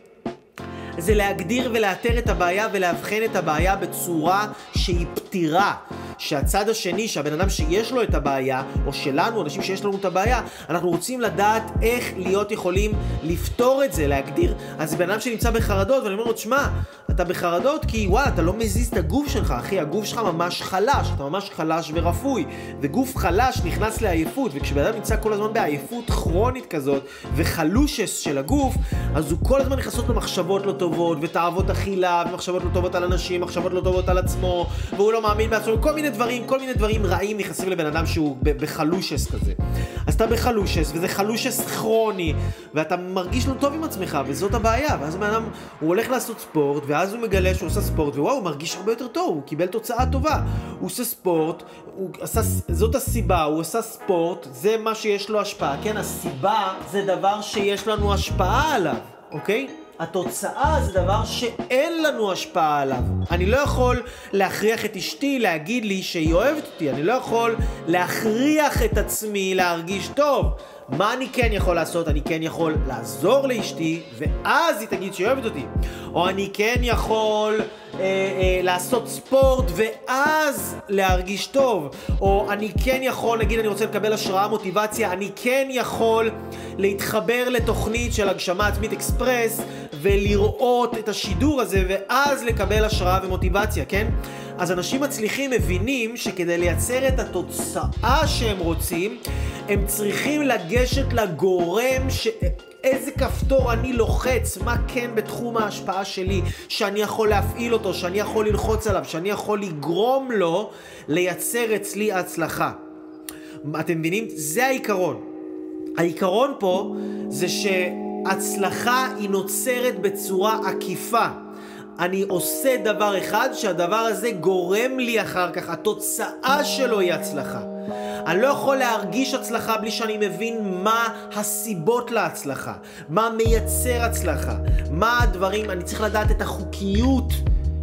זה להגדיר ולאתר את הבעיה ולאבחן את הבעיה בצורה שהיא פתירה. שהצד השני, שהבן אדם שיש לו את הבעיה, או שלנו, אנשים שיש לנו את הבעיה, אנחנו רוצים לדעת איך להיות יכולים לפתור את זה, להגדיר. אז בן אדם שנמצא בחרדות, ואני אומר לו, תשמע, אתה בחרדות כי וואלה, אתה לא מזיז את הגוף שלך, אחי, הגוף שלך ממש חלש, אתה ממש חלש ורפוי. וגוף חלש נכנס לעייפות, וכשבן אדם נמצא כל הזמן בעייפות כרונית כזאת, וחלושס של הגוף, אז הוא כל הזמן נכנסות למחשבות לא טובות, ותאוות אכילה, ומחשבות לא טובות על אנשים, מחשבות לא טובות על עצמו, והוא לא מאמין בעצמו, כל מיני דברים, כל מיני דברים רעים נכנסים לבן אדם שהוא בחלושס כזה. אז אתה בחלושס, וזה חלושס כרוני, ואתה מרגיש לא טוב עם עצמך, וזאת הבעיה. ואז בן אדם, הוא הולך לעשות ספורט, ואז הוא מגלה שהוא עושה ספורט, ווואו, הוא מרגיש הרבה יותר טוב, הוא קיבל תוצאה טובה. הוא עושה ספורט, הוא עשה, זאת הסיבה, הוא עשה ספורט, זה מה שיש לו השפעה. כן, הסיבה זה דבר שיש לנו השפעה עליו, אוקיי? התוצאה זה דבר שאין לנו השפעה עליו. אני לא יכול להכריח את אשתי להגיד לי שהיא אוהבת אותי, אני לא יכול להכריח את עצמי להרגיש טוב. מה אני כן יכול לעשות? אני כן יכול לעזור לאשתי, ואז היא תגיד שהיא אוהבת אותי. או אני כן יכול אה, אה, לעשות ספורט, ואז להרגיש טוב. או אני כן יכול, נגיד אני רוצה לקבל השראה, מוטיבציה, אני כן יכול להתחבר לתוכנית של הגשמה עצמית אקספרס, ולראות את השידור הזה, ואז לקבל השראה ומוטיבציה, כן? אז אנשים מצליחים מבינים שכדי לייצר את התוצאה שהם רוצים, הם צריכים לגשת לגורם ש... איזה כפתור אני לוחץ, מה כן בתחום ההשפעה שלי, שאני יכול להפעיל אותו, שאני יכול ללחוץ עליו, שאני יכול לגרום לו לייצר אצלי הצלחה. אתם מבינים? זה העיקרון. העיקרון פה זה שהצלחה היא נוצרת בצורה עקיפה. אני עושה דבר אחד שהדבר הזה גורם לי אחר כך, התוצאה שלו היא הצלחה. אני לא יכול להרגיש הצלחה בלי שאני מבין מה הסיבות להצלחה, מה מייצר הצלחה, מה הדברים, אני צריך לדעת את החוקיות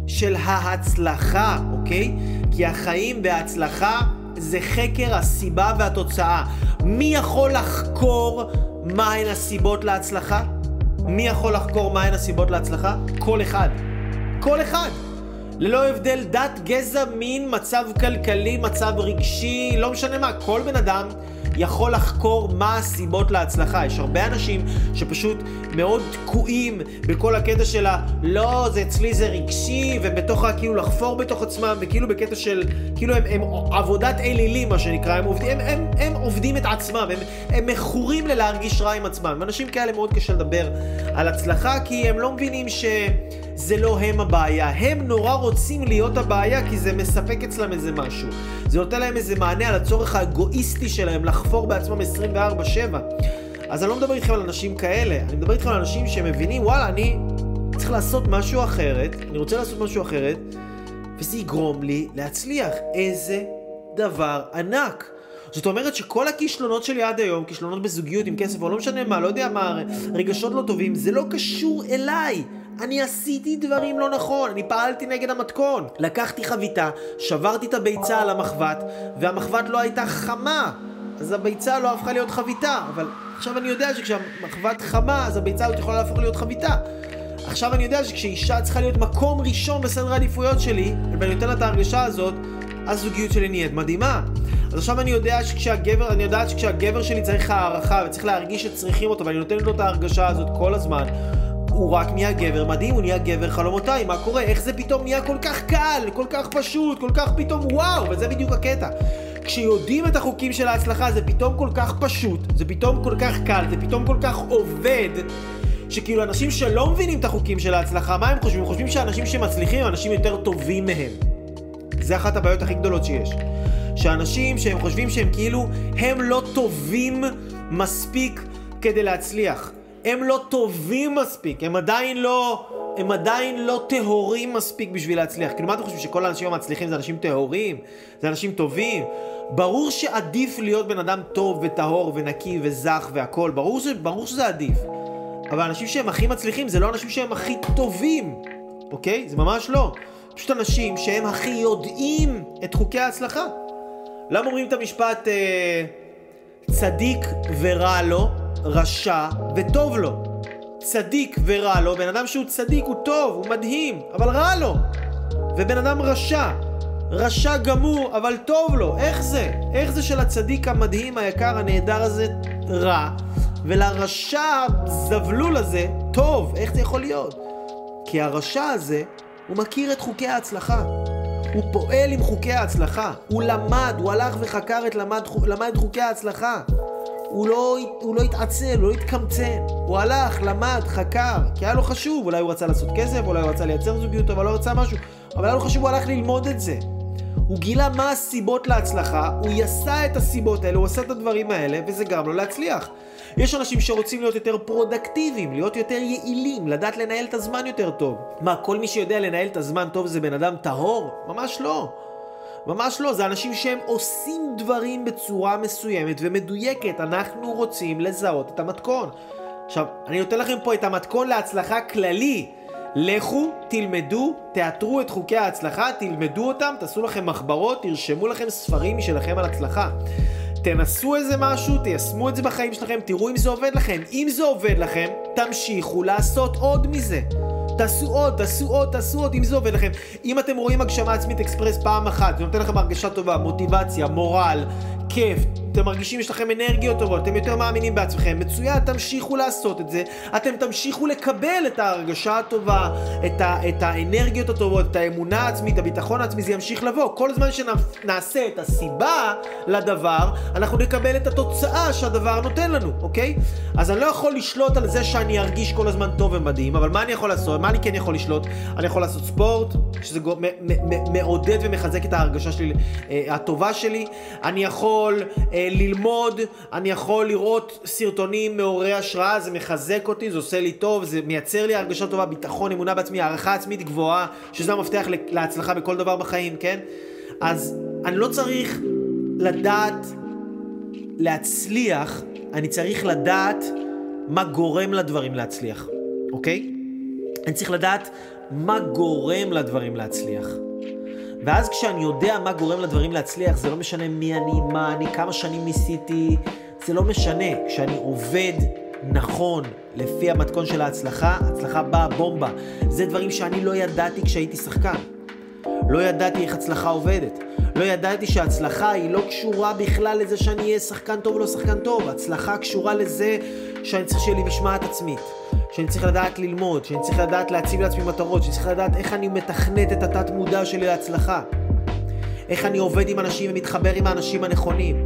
של ההצלחה, אוקיי? כי החיים בהצלחה זה חקר הסיבה והתוצאה. מי יכול לחקור מהן הסיבות להצלחה? מי יכול לחקור מהן הסיבות להצלחה? כל אחד. כל אחד. ללא הבדל דת, גזע, מין, מצב כלכלי, מצב רגשי, לא משנה מה, כל בן אדם יכול לחקור מה הסיבות להצלחה. יש הרבה אנשים שפשוט מאוד תקועים בכל הקטע של ה... לא, זה אצלי זה רגשי, ובתוך ה... כאילו לחפור בתוך עצמם, וכאילו בקטע של... כאילו הם, הם עבודת אלילים, מה שנקרא, הם עובדים, הם, הם, הם עובדים את עצמם, הם, הם מכורים ללהרגיש רע עם עצמם. אנשים כאלה מאוד קשה לדבר על הצלחה, כי הם לא מבינים ש... זה לא הם הבעיה. הם נורא רוצים להיות הבעיה כי זה מספק אצלם איזה משהו. זה נותן להם איזה מענה על הצורך האגואיסטי שלהם לחפור בעצמם 24-7. אז אני לא מדבר איתכם על אנשים כאלה, אני מדבר איתכם על אנשים שמבינים, וואלה, אני צריך לעשות משהו אחרת, אני רוצה לעשות משהו אחרת, וזה יגרום לי להצליח. איזה דבר ענק. זאת אומרת שכל הכישלונות שלי עד היום, כישלונות בזוגיות עם כסף או לא משנה מה, לא יודע מה, רגשות לא טובים, זה לא קשור אליי. אני עשיתי דברים לא נכון, אני פעלתי נגד המתכון. לקחתי חביתה, שברתי את הביצה על המחבת, והמחבת לא הייתה חמה. אז הביצה לא הפכה להיות חביתה, אבל עכשיו אני יודע שכשהמחבת חמה, אז הביצה הזאת יכולה להפוך להיות חביתה. עכשיו אני יודע שכשאישה צריכה להיות מקום ראשון בסדר העדיפויות שלי, ואני נותן לה את ההרגשה הזאת, הזוגיות שלי נהיית מדהימה. אז עכשיו אני יודע שכשהגבר, אני יודעת שכשהגבר שלי צריך הערכה וצריך להרגיש שצריכים אותו ואני נותנת לו את ההרגשה הזאת כל הזמן, הוא רק נהיה גבר מדהים, הוא נהיה גבר חלומותיי, מה קורה? איך זה פתאום נהיה כל כך קל, כל כך פשוט, כל כך פתאום וואו, וזה בדיוק הקטע. כשיודעים את החוקים של ההצלחה זה פתאום כל כך פשוט, זה פתאום כל כך קל, זה פתאום כל כך עובד, שכאילו אנשים שלא מבינים את החוקים של ההצלחה, מה הם חושבים? הם חושבים שאנשים שמצליחים הם אנשים יותר טובים מהם. זה אחת הבעיות הכי גדולות שיש. שאנשים שהם חושבים שהם כאילו, הם לא טובים מספיק כדי להצליח. הם לא טובים מספיק, הם עדיין לא הם עדיין לא טהורים מספיק בשביל להצליח. כאילו, מה אתם חושבים, שכל האנשים המצליחים זה אנשים טהורים? זה אנשים טובים? ברור שעדיף להיות בן אדם טוב וטהור ונקי וזך והכול, ברור. ברור שזה עדיף. אבל אנשים שהם הכי מצליחים זה לא אנשים שהם הכי טובים, אוקיי? זה ממש לא. פשוט אנשים שהם הכי יודעים את חוקי ההצלחה. למה אומרים את המשפט אה, צדיק ורע לו, רשע וטוב לו? צדיק ורע לו, בן אדם שהוא צדיק הוא טוב, הוא מדהים, אבל רע לו. ובן אדם רשע, רשע גמור, אבל טוב לו. איך זה? איך זה שלצדיק המדהים, היקר, הנהדר הזה, רע, ולרשע הזבלול הזה, טוב? איך זה יכול להיות? כי הרשע הזה, הוא מכיר את חוקי ההצלחה. הוא פועל עם חוקי ההצלחה. הוא למד, הוא הלך וחקר את למד, למד חוקי ההצלחה. הוא לא, הוא לא התעצל, הוא לא התקמצן. הוא הלך, למד, חקר, כי היה לו חשוב. אולי הוא רצה לעשות כסף, אולי הוא רצה לייצר זוגיות, אבל לא רצה משהו. אבל היה לו חשוב, הוא הלך ללמוד את זה. הוא גילה מה הסיבות להצלחה, הוא ייצר את הסיבות האלה, הוא עשה את הדברים האלה, וזה גרם לו להצליח. יש אנשים שרוצים להיות יותר פרודקטיביים, להיות יותר יעילים, לדעת לנהל את הזמן יותר טוב. מה, כל מי שיודע לנהל את הזמן טוב זה בן אדם טהור? ממש לא. ממש לא, זה אנשים שהם עושים דברים בצורה מסוימת ומדויקת. אנחנו רוצים לזהות את המתכון. עכשיו, אני נותן לכם פה את המתכון להצלחה כללי. לכו, תלמדו, תאתרו את חוקי ההצלחה, תלמדו אותם, תעשו לכם מחברות, תרשמו לכם ספרים משלכם על הצלחה. תנסו איזה משהו, תיישמו את זה בחיים שלכם, תראו אם זה עובד לכם. אם זה עובד לכם, תמשיכו לעשות עוד מזה. תעשו עוד, תעשו עוד, תעשו עוד, אם זה עובד לכם. אם אתם רואים הגשמה עצמית אקספרס פעם אחת, זה נותן לכם הרגשה טובה, מוטיבציה, מורל, כיף, אתם מרגישים יש לכם אנרגיות טובות, אתם יותר מאמינים בעצמכם, מצוין, תמשיכו לעשות את זה, אתם תמשיכו לקבל את ההרגשה הטובה, את, ה, את האנרגיות הטובות, את האמונה העצמית, הביטחון העצמי, זה ימשיך לבוא. כל זמן שנעשה את הסיבה לדבר, אנחנו נקבל את התוצאה שהדבר נותן לנו, אוקיי? אז אני לא יכול לשלוט על זה שאני ארגיש כל הזמן טוב ומדהים, אבל מה אני יכול לעשות? מה אני כן יכול לשלוט? אני יכול לעשות ספורט, שזה מעודד ומחזק את ההרגשה שלי, אה, הטובה שלי, אני יכול... אה, ללמוד, אני יכול לראות סרטונים מעוררי השראה, זה מחזק אותי, זה עושה לי טוב, זה מייצר לי הרגשה טובה, ביטחון, אמונה בעצמי, הערכה עצמית גבוהה, שזה המפתח להצלחה בכל דבר בחיים, כן? אז אני לא צריך לדעת להצליח, אני צריך לדעת מה גורם לדברים להצליח, אוקיי? אני צריך לדעת מה גורם לדברים להצליח. ואז כשאני יודע מה גורם לדברים להצליח, זה לא משנה מי אני, מה אני, כמה שנים ניסיתי, זה לא משנה. כשאני עובד נכון, לפי המתכון של ההצלחה, הצלחה באה בומבה. זה דברים שאני לא ידעתי כשהייתי שחקן. לא ידעתי איך הצלחה עובדת. לא ידעתי שהצלחה היא לא קשורה בכלל לזה שאני אהיה שחקן טוב או לא שחקן טוב. הצלחה קשורה לזה שאני צריך שיהיה לי משמעת עצמית. שאני צריך לדעת ללמוד, שאני צריך לדעת להציב לעצמי מטרות, שאני צריך לדעת איך אני מתכנת את התת מודע שלי להצלחה. איך אני עובד עם אנשים ומתחבר עם האנשים הנכונים.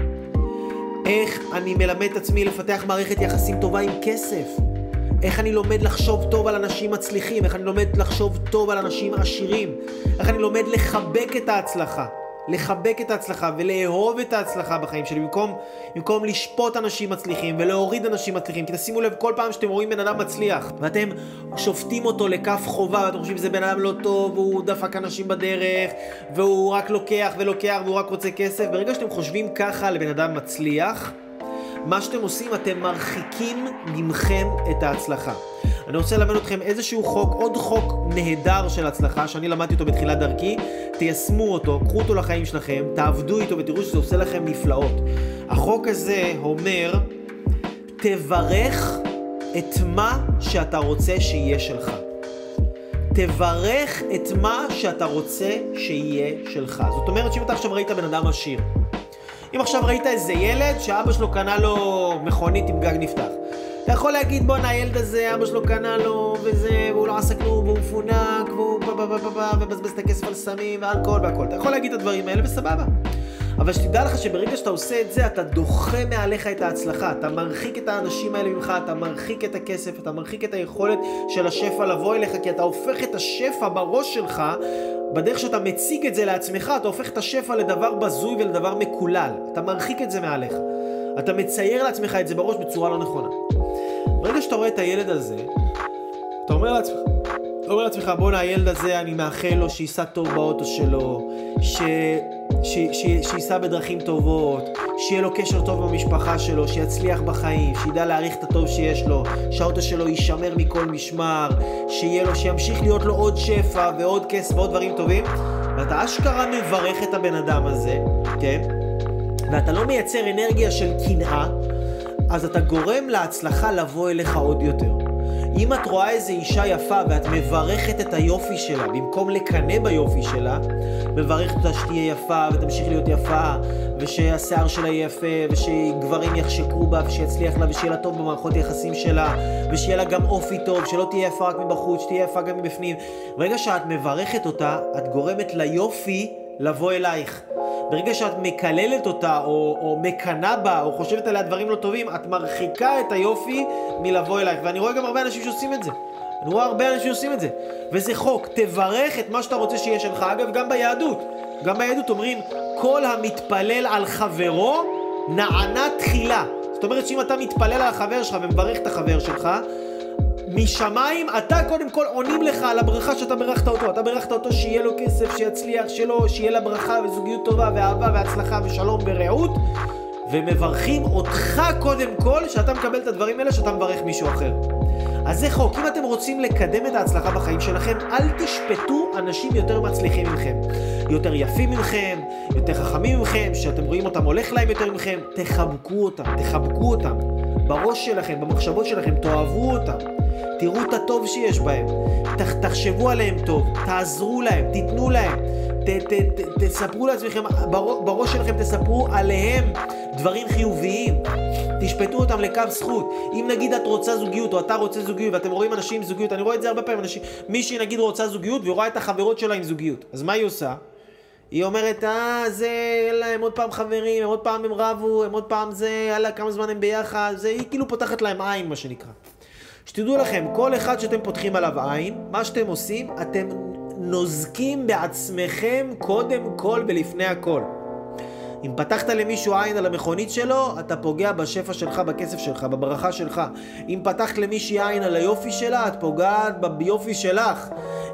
איך אני מלמד את עצמי לפתח מערכת יחסים טובה עם כסף. איך אני לומד לחשוב טוב על אנשים מצליחים, איך אני לומד לחשוב טוב על אנשים עשירים, איך אני לומד לחבק את ההצלחה. לחבק את ההצלחה ולאהוב את ההצלחה בחיים שלי במקום, במקום לשפוט אנשים מצליחים ולהוריד אנשים מצליחים כי תשימו לב כל פעם שאתם רואים בן אדם מצליח ואתם שופטים אותו לכף חובה ואתם חושבים שזה בן אדם לא טוב והוא דפק אנשים בדרך והוא רק לוקח ולוקח והוא רק רוצה כסף ברגע שאתם חושבים ככה לבן אדם מצליח מה שאתם עושים אתם מרחיקים ממכם את ההצלחה אני רוצה ללמד אתכם איזשהו חוק, עוד חוק נהדר של הצלחה, שאני למדתי אותו בתחילת דרכי, תיישמו אותו, קחו אותו לחיים שלכם, תעבדו איתו ותראו שזה עושה לכם נפלאות. החוק הזה אומר, תברך את מה שאתה רוצה שיהיה שלך. תברך את מה שאתה רוצה שיהיה שלך. זאת אומרת שאם אתה עכשיו ראית בן אדם עשיר, אם עכשיו ראית איזה ילד שאבא שלו קנה לו מכונית עם גג נפתח, אתה יכול להגיד בואנה הילד הזה אבא שלו קנה לו וזה והוא לא עשה כלום והוא מפונק והוא ובזבז את הכסף על סמים ואלכוהול והכל. אתה יכול להגיד את הדברים האלה וסבבה אבל שתדע לך שברגע שאתה עושה את זה אתה דוחה מעליך את ההצלחה. אתה מרחיק את האנשים האלה ממך אתה מרחיק את הכסף אתה מרחיק את היכולת של השפע לבוא אליך כי אתה הופך את השפע בראש שלך בדרך שאתה מציג את זה לעצמך אתה הופך את השפע לדבר בזוי ולדבר מקולל. אתה מרחיק את זה מעליך. אתה מצייר לעצמך את זה בראש בצורה לא נכונה. ברגע שאתה רואה את הילד הזה, אתה אומר לעצמך, אומר לעצמך, בואנה, הילד הזה, אני מאחל לו שייסע טוב באוטו שלו, ש... שייסע בדרכים טובות, שיהיה לו קשר טוב במשפחה שלו, שיצליח בחיים, שידע להעריך את הטוב שיש לו, שהאוטו שלו יישמר מכל משמר, שיהיה לו, שימשיך להיות לו עוד שפע ועוד כסף ועוד דברים טובים, ואתה אשכרה מברך את הבן אדם הזה, כן? ואתה לא מייצר אנרגיה של קנאה, אז אתה גורם להצלחה לבוא אליך עוד יותר. אם את רואה איזה אישה יפה ואת מברכת את היופי שלה, במקום לקנא ביופי שלה, מברכת אותה שתהיה יפה ותמשיך להיות יפה, ושהשיער שלה יהיה יפה, ושגברים יחשקו בה, ושיצליח לה, ושיהיה לה טוב במערכות יחסים שלה, ושיהיה לה גם אופי טוב, שלא תהיה יפה רק מבחוץ, שתהיה יפה גם מבפנים. ברגע שאת מברכת אותה, את גורמת ליופי לבוא אלייך. ברגע שאת מקללת אותה, או, או מקנאה בה, או חושבת עליה דברים לא טובים, את מרחיקה את היופי מלבוא אלייך. ואני רואה גם הרבה אנשים שעושים את זה. אני רואה הרבה אנשים שעושים את זה. וזה חוק, תברך את מה שאתה רוצה שיהיה שלך. אגב, גם ביהדות. גם ביהדות אומרים, כל המתפלל על חברו, נענה תחילה. זאת אומרת שאם אתה מתפלל על החבר שלך ומברך את החבר שלך, משמיים, אתה קודם כל עונים לך על הברכה שאתה ברכת אותו. אתה ברכת אותו שיהיה לו כסף, שיצליח, שלו, שיהיה לה ברכה וזוגיות טובה ואהבה והצלחה ושלום ורעות. ומברכים אותך קודם כל, שאתה מקבל את הדברים האלה, שאתה מברך מישהו אחר. אז זה חוק, אם אתם רוצים לקדם את ההצלחה בחיים שלכם, אל תשפטו אנשים יותר מצליחים מכם. יותר יפים מכם, יותר חכמים מכם, שאתם רואים אותם הולך להם יותר מכם, תחבקו אותם, תחבקו אותם. בראש שלכם, במחשבות שלכם, תאהבו אותם. תראו את הטוב שיש בהם. ת, תחשבו עליהם טוב, תעזרו להם, תיתנו להם. ת, ת, ת, תספרו לעצמכם, בר, בראש שלכם תספרו עליהם דברים חיוביים. תשפטו אותם לקו זכות. אם נגיד את רוצה זוגיות, או אתה רוצה זוגיות, ואתם רואים אנשים עם זוגיות, אני רואה את זה הרבה פעמים, אנשים, מישהי נגיד רוצה זוגיות, והיא רואה את החברות שלה עם זוגיות. אז מה היא עושה? היא אומרת, אה, זה, יאללה, הם עוד פעם חברים, הם עוד פעם הם רבו, הם עוד פעם זה, יאללה, כמה זמן הם ביחד, זה, היא כאילו פותחת להם עין, מה שנקרא. שתדעו לכם, כל אחד שאתם פותחים עליו עין, מה שאתם עושים, אתם נוזקים בעצמכם קודם כל ולפני הכל. אם פתחת למישהו עין על המכונית שלו, אתה פוגע בשפע שלך, בכסף שלך, בברכה שלך. אם פתחת למישהי עין על היופי שלה, את פוגעת ביופי שלך.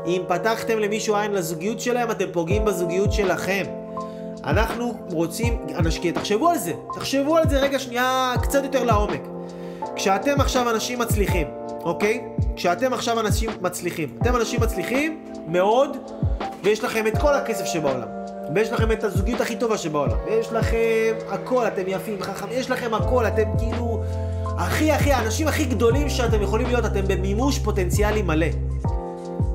אם פתחתם למישהו עין לזוגיות שלהם, אתם פוגעים בזוגיות שלכם. אנחנו רוצים, אנשקי, תחשבו על זה, תחשבו על זה רגע שנייה קצת יותר לעומק. כשאתם עכשיו אנשים מצליחים, אוקיי? כשאתם עכשיו אנשים מצליחים. אתם אנשים מצליחים מאוד, ויש לכם את כל הכסף שבעולם. ויש לכם את הזוגיות הכי טובה שבעולם. ויש לכם הכל, אתם יפים, חכמים, יש לכם הכל, אתם כאילו... הכי הכי, האנשים הכי גדולים שאתם יכולים להיות, אתם במימוש פוטנציאלי מלא.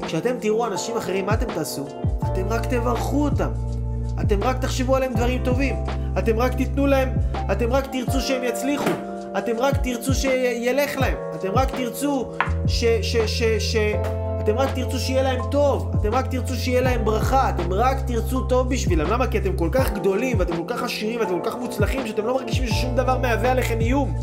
כשאתם תראו אנשים אחרים, מה אתם תעשו? אתם רק תברכו אותם. אתם רק תחשבו עליהם דברים טובים. אתם רק תיתנו להם, אתם רק תרצו שהם יצליחו. אתם רק תרצו שילך להם. אתם רק תרצו ש... ש... ש... ש... אתם רק תרצו שיהיה להם טוב, אתם רק תרצו שיהיה להם ברכה, אתם רק תרצו טוב בשבילם. למה? כי אתם כל כך גדולים, ואתם כל כך עשירים, ואתם כל כך מוצלחים, שאתם לא מרגישים ששום דבר מהווה עליכם איום.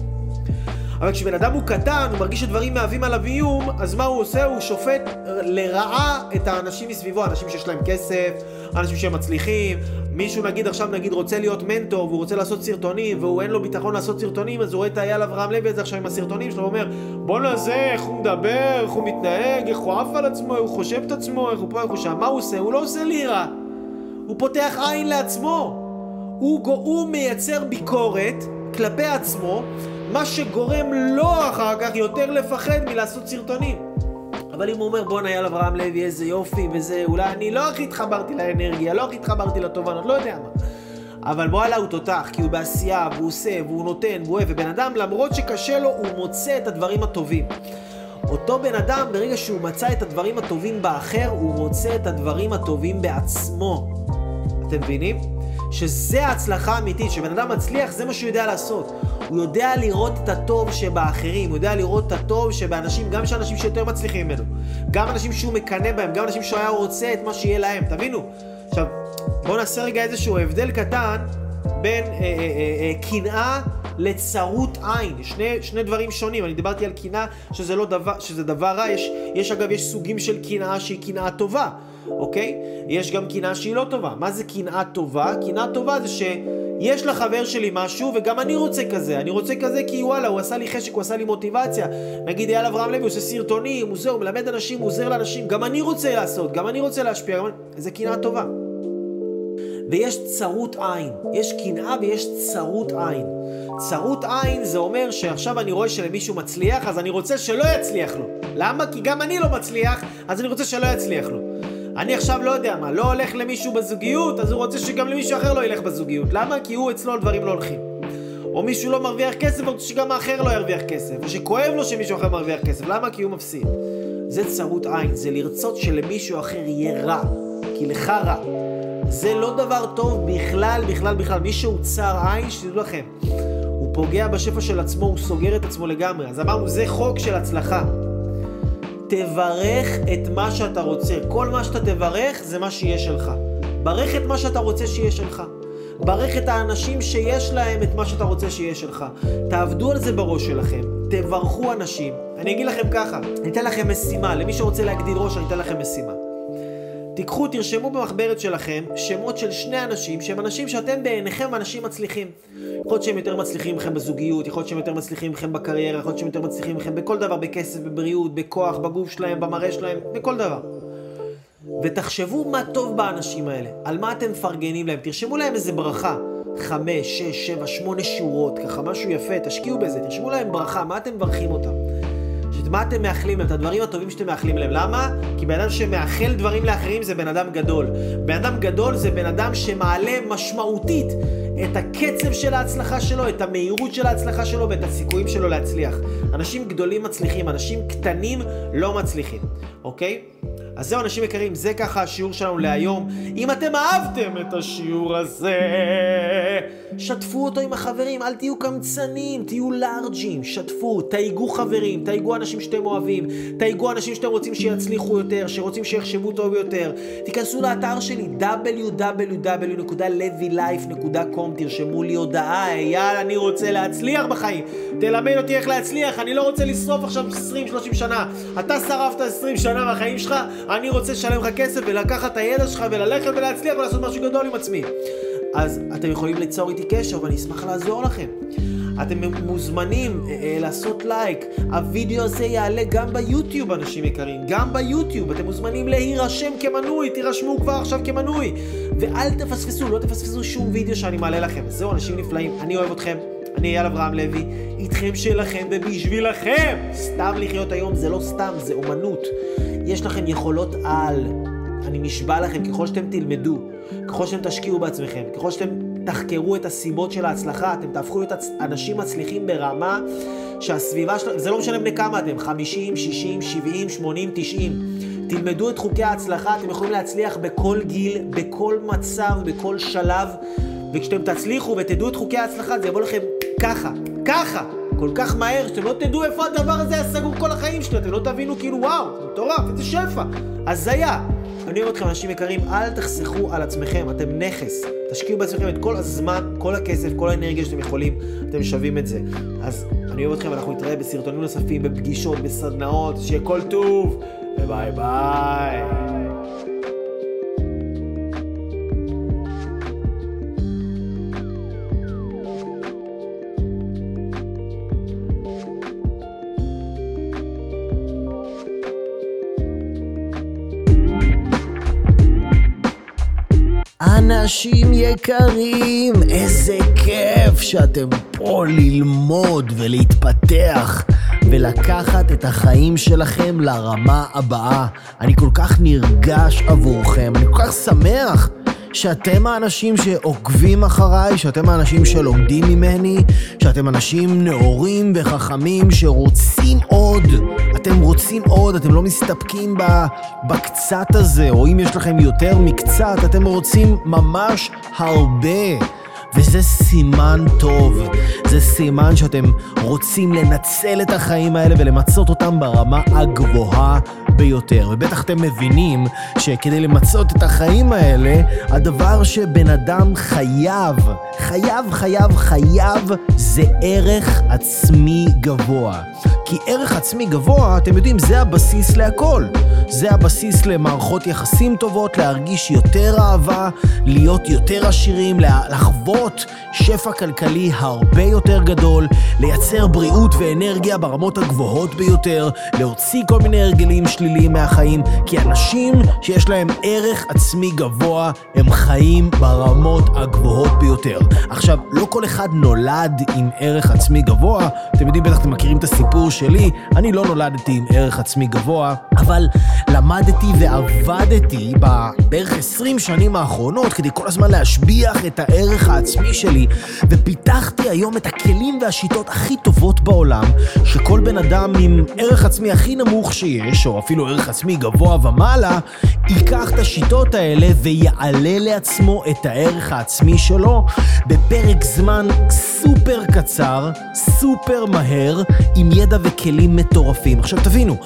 אבל כשבן אדם הוא קטן, הוא מרגיש שדברים מהווים עליו איום, אז מה הוא עושה? הוא שופט לרעה את האנשים מסביבו, אנשים שיש להם כסף, אנשים שהם מצליחים, מישהו נגיד עכשיו נגיד רוצה להיות מנטור והוא רוצה לעשות סרטונים והוא אין לו ביטחון לעשות סרטונים אז הוא רואה את אייל אברהם לוי הזה עכשיו עם הסרטונים שלו ואומר בואנה זה, איך הוא מדבר, איך הוא מתנהג, איך הוא עף על עצמו, איך הוא חושב את עצמו, איך הוא פה, איך הוא שם, מה הוא עושה? הוא לא עושה לירה הוא פותח עין לעצמו. הוא, הוא מייצר ביקורת כלפי עצמו מה שגורם לו אחר כך יותר לפחד מלעשות סרטונים אבל אם הוא אומר בואנה יאללה אברהם לוי איזה יופי וזה אולי אני לא הכי התחברתי לאנרגיה, לא הכי התחברתי לתובנות, לא יודע מה אבל וואלה הוא תותח, כי הוא בעשייה, והוא עושה, והוא נותן, והוא אוהב, ובן אדם למרות שקשה לו, הוא מוצא את הדברים הטובים. אותו בן אדם, ברגע שהוא מצא את הדברים הטובים באחר, הוא מוצא את הדברים הטובים בעצמו. אתם מבינים? שזה ההצלחה האמיתית, שבן אדם מצליח, זה מה שהוא יודע לעשות. הוא יודע לראות את הטוב שבאחרים, הוא יודע לראות את הטוב שבאנשים, גם שאנשים שיותר מצליחים ממנו, גם אנשים שהוא מקנא בהם, גם אנשים שהוא היה רוצה את מה שיהיה להם, תבינו. עכשיו, בואו נעשה רגע איזשהו הבדל קטן בין קנאה אה, אה, אה, לצרות עין, שני, שני דברים שונים, אני דיברתי על קנאה שזה לא דבר, שזה דבר רע, יש, יש אגב, יש סוגים של קנאה שהיא קנאה טובה, אוקיי? יש גם קנאה שהיא לא טובה. מה זה קנאה טובה? קנאה טובה זה ש... יש לחבר שלי משהו, וגם אני רוצה כזה. אני רוצה כזה כי וואלה, הוא עשה לי חשק, הוא עשה לי מוטיבציה. נגיד אייל אברהם לוי עושה סרטונים, הוא זה, הוא מלמד אנשים, הוא עוזר לאנשים. גם אני רוצה לעשות, גם אני רוצה להשפיע. גם... זה קנאה טובה. ויש צרות עין. יש קנאה ויש צרות עין. צרות עין זה אומר שעכשיו אני רואה שלמישהו מצליח, אז אני רוצה שלא יצליח לו. למה? כי גם אני לא מצליח, אז אני רוצה שלא יצליח לו. אני עכשיו לא יודע מה, לא הולך למישהו בזוגיות, אז הוא רוצה שגם למישהו אחר לא ילך בזוגיות. למה? כי הוא אצלו דברים לא הולכים. או מישהו לא מרוויח כסף, רוצה שגם האחר לא ירוויח כסף. או שכואב לו שמישהו אחר מרוויח כסף. למה? כי הוא מפסיד. זה צרות עין, זה לרצות שלמישהו אחר יהיה רע. כי לך רע. זה לא דבר טוב בכלל, בכלל, בכלל. מי שהוא צר עין, שתדעו לכם, הוא פוגע בשפע של עצמו, הוא סוגר את עצמו לגמרי. אז אמרנו, זה חוק של הצלחה. תברך את מה שאתה רוצה. כל מה שאתה תברך זה מה שיהיה שלך. ברך את מה שאתה רוצה שיהיה שלך. ברך את האנשים שיש להם את מה שאתה רוצה שיהיה שלך. תעבדו על זה בראש שלכם. תברכו אנשים. אני אגיד לכם ככה, אני אתן לכם משימה. למי שרוצה להגדיל ראש, אני אתן לכם משימה. תיקחו, תרשמו במחברת שלכם שמות של שני אנשים שהם אנשים שאתם בעיניכם אנשים מצליחים. יכול להיות שהם יותר מצליחים מכם בזוגיות, יכול להיות שהם יותר מצליחים מכם בקריירה, יכול להיות שהם יותר מצליחים מכם בכל דבר, בכסף, בבריאות, בכוח, בגוף שלהם, במראה שלהם, בכל דבר. ותחשבו מה טוב באנשים האלה, על מה אתם מפרגנים להם, תרשמו להם איזה ברכה. חמש, שש, שבע, שמונה שורות, ככה משהו יפה, תשקיעו בזה, תרשמו להם ברכה, מה אתם מברכים אותם? מה אתם מאחלים להם, את הדברים הטובים שאתם מאחלים להם. למה? כי בן אדם שמאחל דברים לאחרים זה בן אדם גדול. בן אדם גדול זה בן אדם שמעלה משמעותית את הקצב של ההצלחה שלו, את המהירות של ההצלחה שלו ואת הסיכויים שלו להצליח. אנשים גדולים מצליחים, אנשים קטנים לא מצליחים, אוקיי? אז זהו, אנשים יקרים, זה ככה השיעור שלנו להיום. אם אתם אהבתם את השיעור הזה, שתפו אותו עם החברים, אל תהיו קמצנים, תהיו לארג'ים, שתפו, תייגו חברים, תייגו אנשים שאתם אוהבים, תייגו אנשים שאתם רוצים שיצליחו יותר, שרוצים שיחשבו טוב יותר. תיכנסו לאתר שלי, www.levylife.com, תרשמו לי הודעה, אייל, אני רוצה להצליח בחיים. תלמד אותי איך להצליח, אני לא רוצה לשרוף עכשיו 20-30 שנה. אתה שרפת 20 שנה מהחיים שלך, אני רוצה לשלם לך כסף ולקחת את הידע שלך וללכת ולהצליח ולעשות משהו גדול עם עצמי. אז אתם יכולים ליצור איתי קשר ואני אשמח לעזור לכם. אתם מוזמנים אה, אה, לעשות לייק. הווידאו הזה יעלה גם ביוטיוב, אנשים יקרים. גם ביוטיוב. אתם מוזמנים להירשם כמנוי, תירשמו כבר עכשיו כמנוי. ואל תפספסו, לא תפספסו שום וידאו שאני מעלה לכם. זהו, אנשים נפלאים, אני אוהב אתכם. אני אייל אברהם לוי, איתכם שלכם ובשבילכם. סתם לחיות היום זה לא סתם, זה אומנות. יש לכם יכולות על. אני נשבע לכם, ככל שאתם תלמדו, ככל שאתם תשקיעו בעצמכם, ככל שאתם תחקרו את הסיבות של ההצלחה, אתם תהפכו להיות אנשים מצליחים ברמה שהסביבה שלכם, זה לא משנה בני כמה אתם, 50, 60, 70, 80, 90. תלמדו את חוקי ההצלחה, אתם יכולים להצליח בכל גיל, בכל מצב, בכל שלב, וכשאתם תצליחו ותדעו את חוקי ההצלחה, זה יבוא לכם ככה, ככה, כל כך מהר, שאתם לא תדעו איפה הדבר הזה היה סגור כל החיים שלו, אתם לא תבינו כאילו וואו, זה מטורף, איזה שפע, הזיה. אני אומר לכם, אנשים יקרים, אל תחסכו על עצמכם, אתם נכס. תשקיעו בעצמכם את כל הזמן, כל הכסף, כל האנרגיה שאתם יכולים, אתם שווים את זה. אז אני אוהב אתכם, אנחנו נתראה בסרטונים נוספים, בפגישות, בסדנאות, שיהיה כל טוב, וביי ביי. אנשים יקרים, איזה כיף שאתם פה ללמוד ולהתפתח ולקחת את החיים שלכם לרמה הבאה. אני כל כך נרגש עבורכם, אני כל כך שמח שאתם האנשים שעוקבים אחריי, שאתם האנשים שלומדים ממני, שאתם אנשים נאורים וחכמים שרוצים עוד. אתם רוצים עוד, אתם לא מסתפקים בקצת הזה, או אם יש לכם יותר מקצת, אתם רוצים ממש הרבה. וזה סימן טוב, זה סימן שאתם רוצים לנצל את החיים האלה ולמצות אותם ברמה הגבוהה ביותר. ובטח אתם מבינים שכדי למצות את החיים האלה, הדבר שבן אדם חייב, חייב, חייב, חייב, זה ערך עצמי גבוה. כי ערך עצמי גבוה, אתם יודעים, זה הבסיס להכל. זה הבסיס למערכות יחסים טובות, להרגיש יותר אהבה, להיות יותר עשירים, לחוות לחיות שפע כלכלי הרבה יותר גדול, לייצר בריאות ואנרגיה ברמות הגבוהות ביותר, להוציא כל מיני הרגלים שליליים מהחיים, כי אנשים שיש להם ערך עצמי גבוה, הם חיים ברמות הגבוהות ביותר. עכשיו, לא כל אחד נולד עם ערך עצמי גבוה, אתם יודעים, בטח אתם מכירים את הסיפור שלי, אני לא נולדתי עם ערך עצמי גבוה, אבל למדתי ועבדתי בערך 20 שנים האחרונות כדי כל הזמן להשביח את הערך העצמי שלי, ופיתחתי היום את הכלים והשיטות הכי טובות בעולם, שכל בן אדם עם ערך עצמי הכי נמוך שיש, או אפילו ערך עצמי גבוה ומעלה, ייקח את השיטות האלה ויעלה לעצמו את הערך העצמי שלו בפרק זמן סופר קצר, סופר מהר, עם ידע וכלים מטורפים. עכשיו תבינו,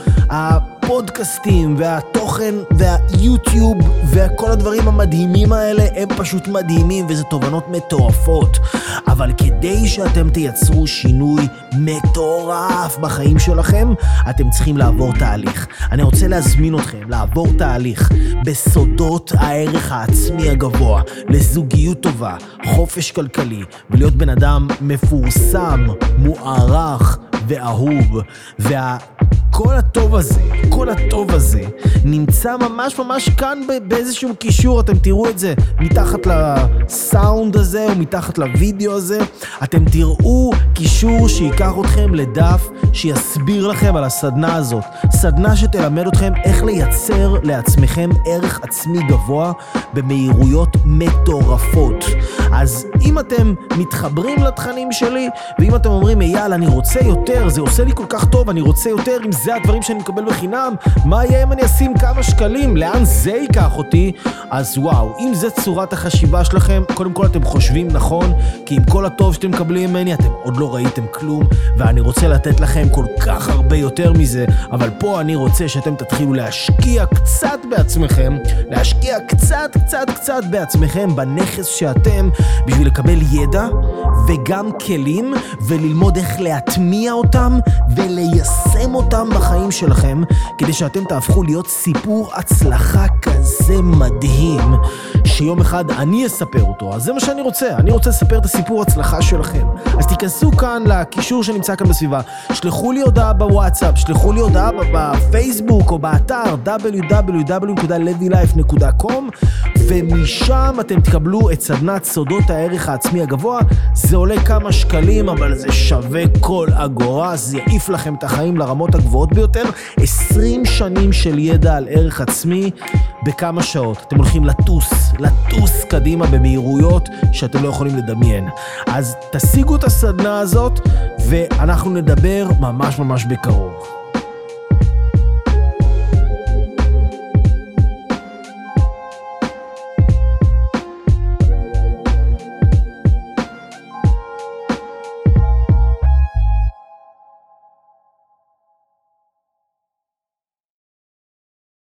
הפודקאסטים והתוכן והיוטיוב וכל הדברים המדהימים האלה הם פשוט מדהימים וזה תובנות מטורפות. אבל כדי שאתם תייצרו שינוי מטורף בחיים שלכם, אתם צריכים לעבור תהליך. אני רוצה להזמין אתכם לעבור תהליך בסודות הערך העצמי הגבוה, לזוגיות טובה, חופש כלכלי, ולהיות בן אדם מפורסם, מוערך ואהוב. וה... כל הטוב הזה, כל הטוב הזה, נמצא ממש ממש כאן באיזשהו קישור, אתם תראו את זה מתחת לסאונד הזה או מתחת לוידאו הזה, אתם תראו קישור שייקח אתכם לדף שיסביר לכם על הסדנה הזאת. סדנה שתלמד אתכם איך לייצר לעצמכם ערך עצמי גבוה במהירויות מטורפות. אז אם אתם מתחברים לתכנים שלי, ואם אתם אומרים, אייל, אני רוצה יותר, זה עושה לי כל כך טוב, אני רוצה יותר, אם זה הדברים שאני מקבל בחינם, מה יהיה אם אני אשים כמה שקלים? לאן זה ייקח אותי? אז וואו, אם זה צורת החשיבה שלכם, קודם כל אתם חושבים נכון, כי עם כל הטוב שאתם מקבלים ממני, אתם עוד לא ראיתם כלום, ואני רוצה לתת לכם כל כך הרבה יותר מזה, אבל פה אני רוצה שאתם תתחילו להשקיע קצת בעצמכם, להשקיע קצת קצת קצת בעצמכם בנכס שאתם, בשביל לקבל ידע וגם כלים, וללמוד איך להטמיע אותם וליישם אותם בחיים שלכם, כדי שאתם תהפכו להיות סיפור הצלחה כזה מדהים, שיום אחד אני אספר אותו. אז זה מה שאני רוצה, אני רוצה לספר את הסיפור הצלחה שלכם. אז תיכנסו כאן לקישור שנמצא כאן בסביבה, שלחו לי הודעה בוואטסאפ, שלחו לי הודעה בפייסבוק או באתר www.levylife.com ומשם אתם תקבלו את סדנת סודות הערך העצמי הגבוה. זה עולה כמה שקלים, אבל זה שווה כל אגורה, זה יעיף לכם את החיים לרמות הגבוהות ביותר. 20 שנים של ידע על ערך עצמי בכמה שעות. אתם הולכים לטוס, לטוס קדימה במהירויות שאתם לא יכולים לדמיין. אז תשיגו את הסדנה הזאת, ואנחנו נדבר ממש ממש בקרוב.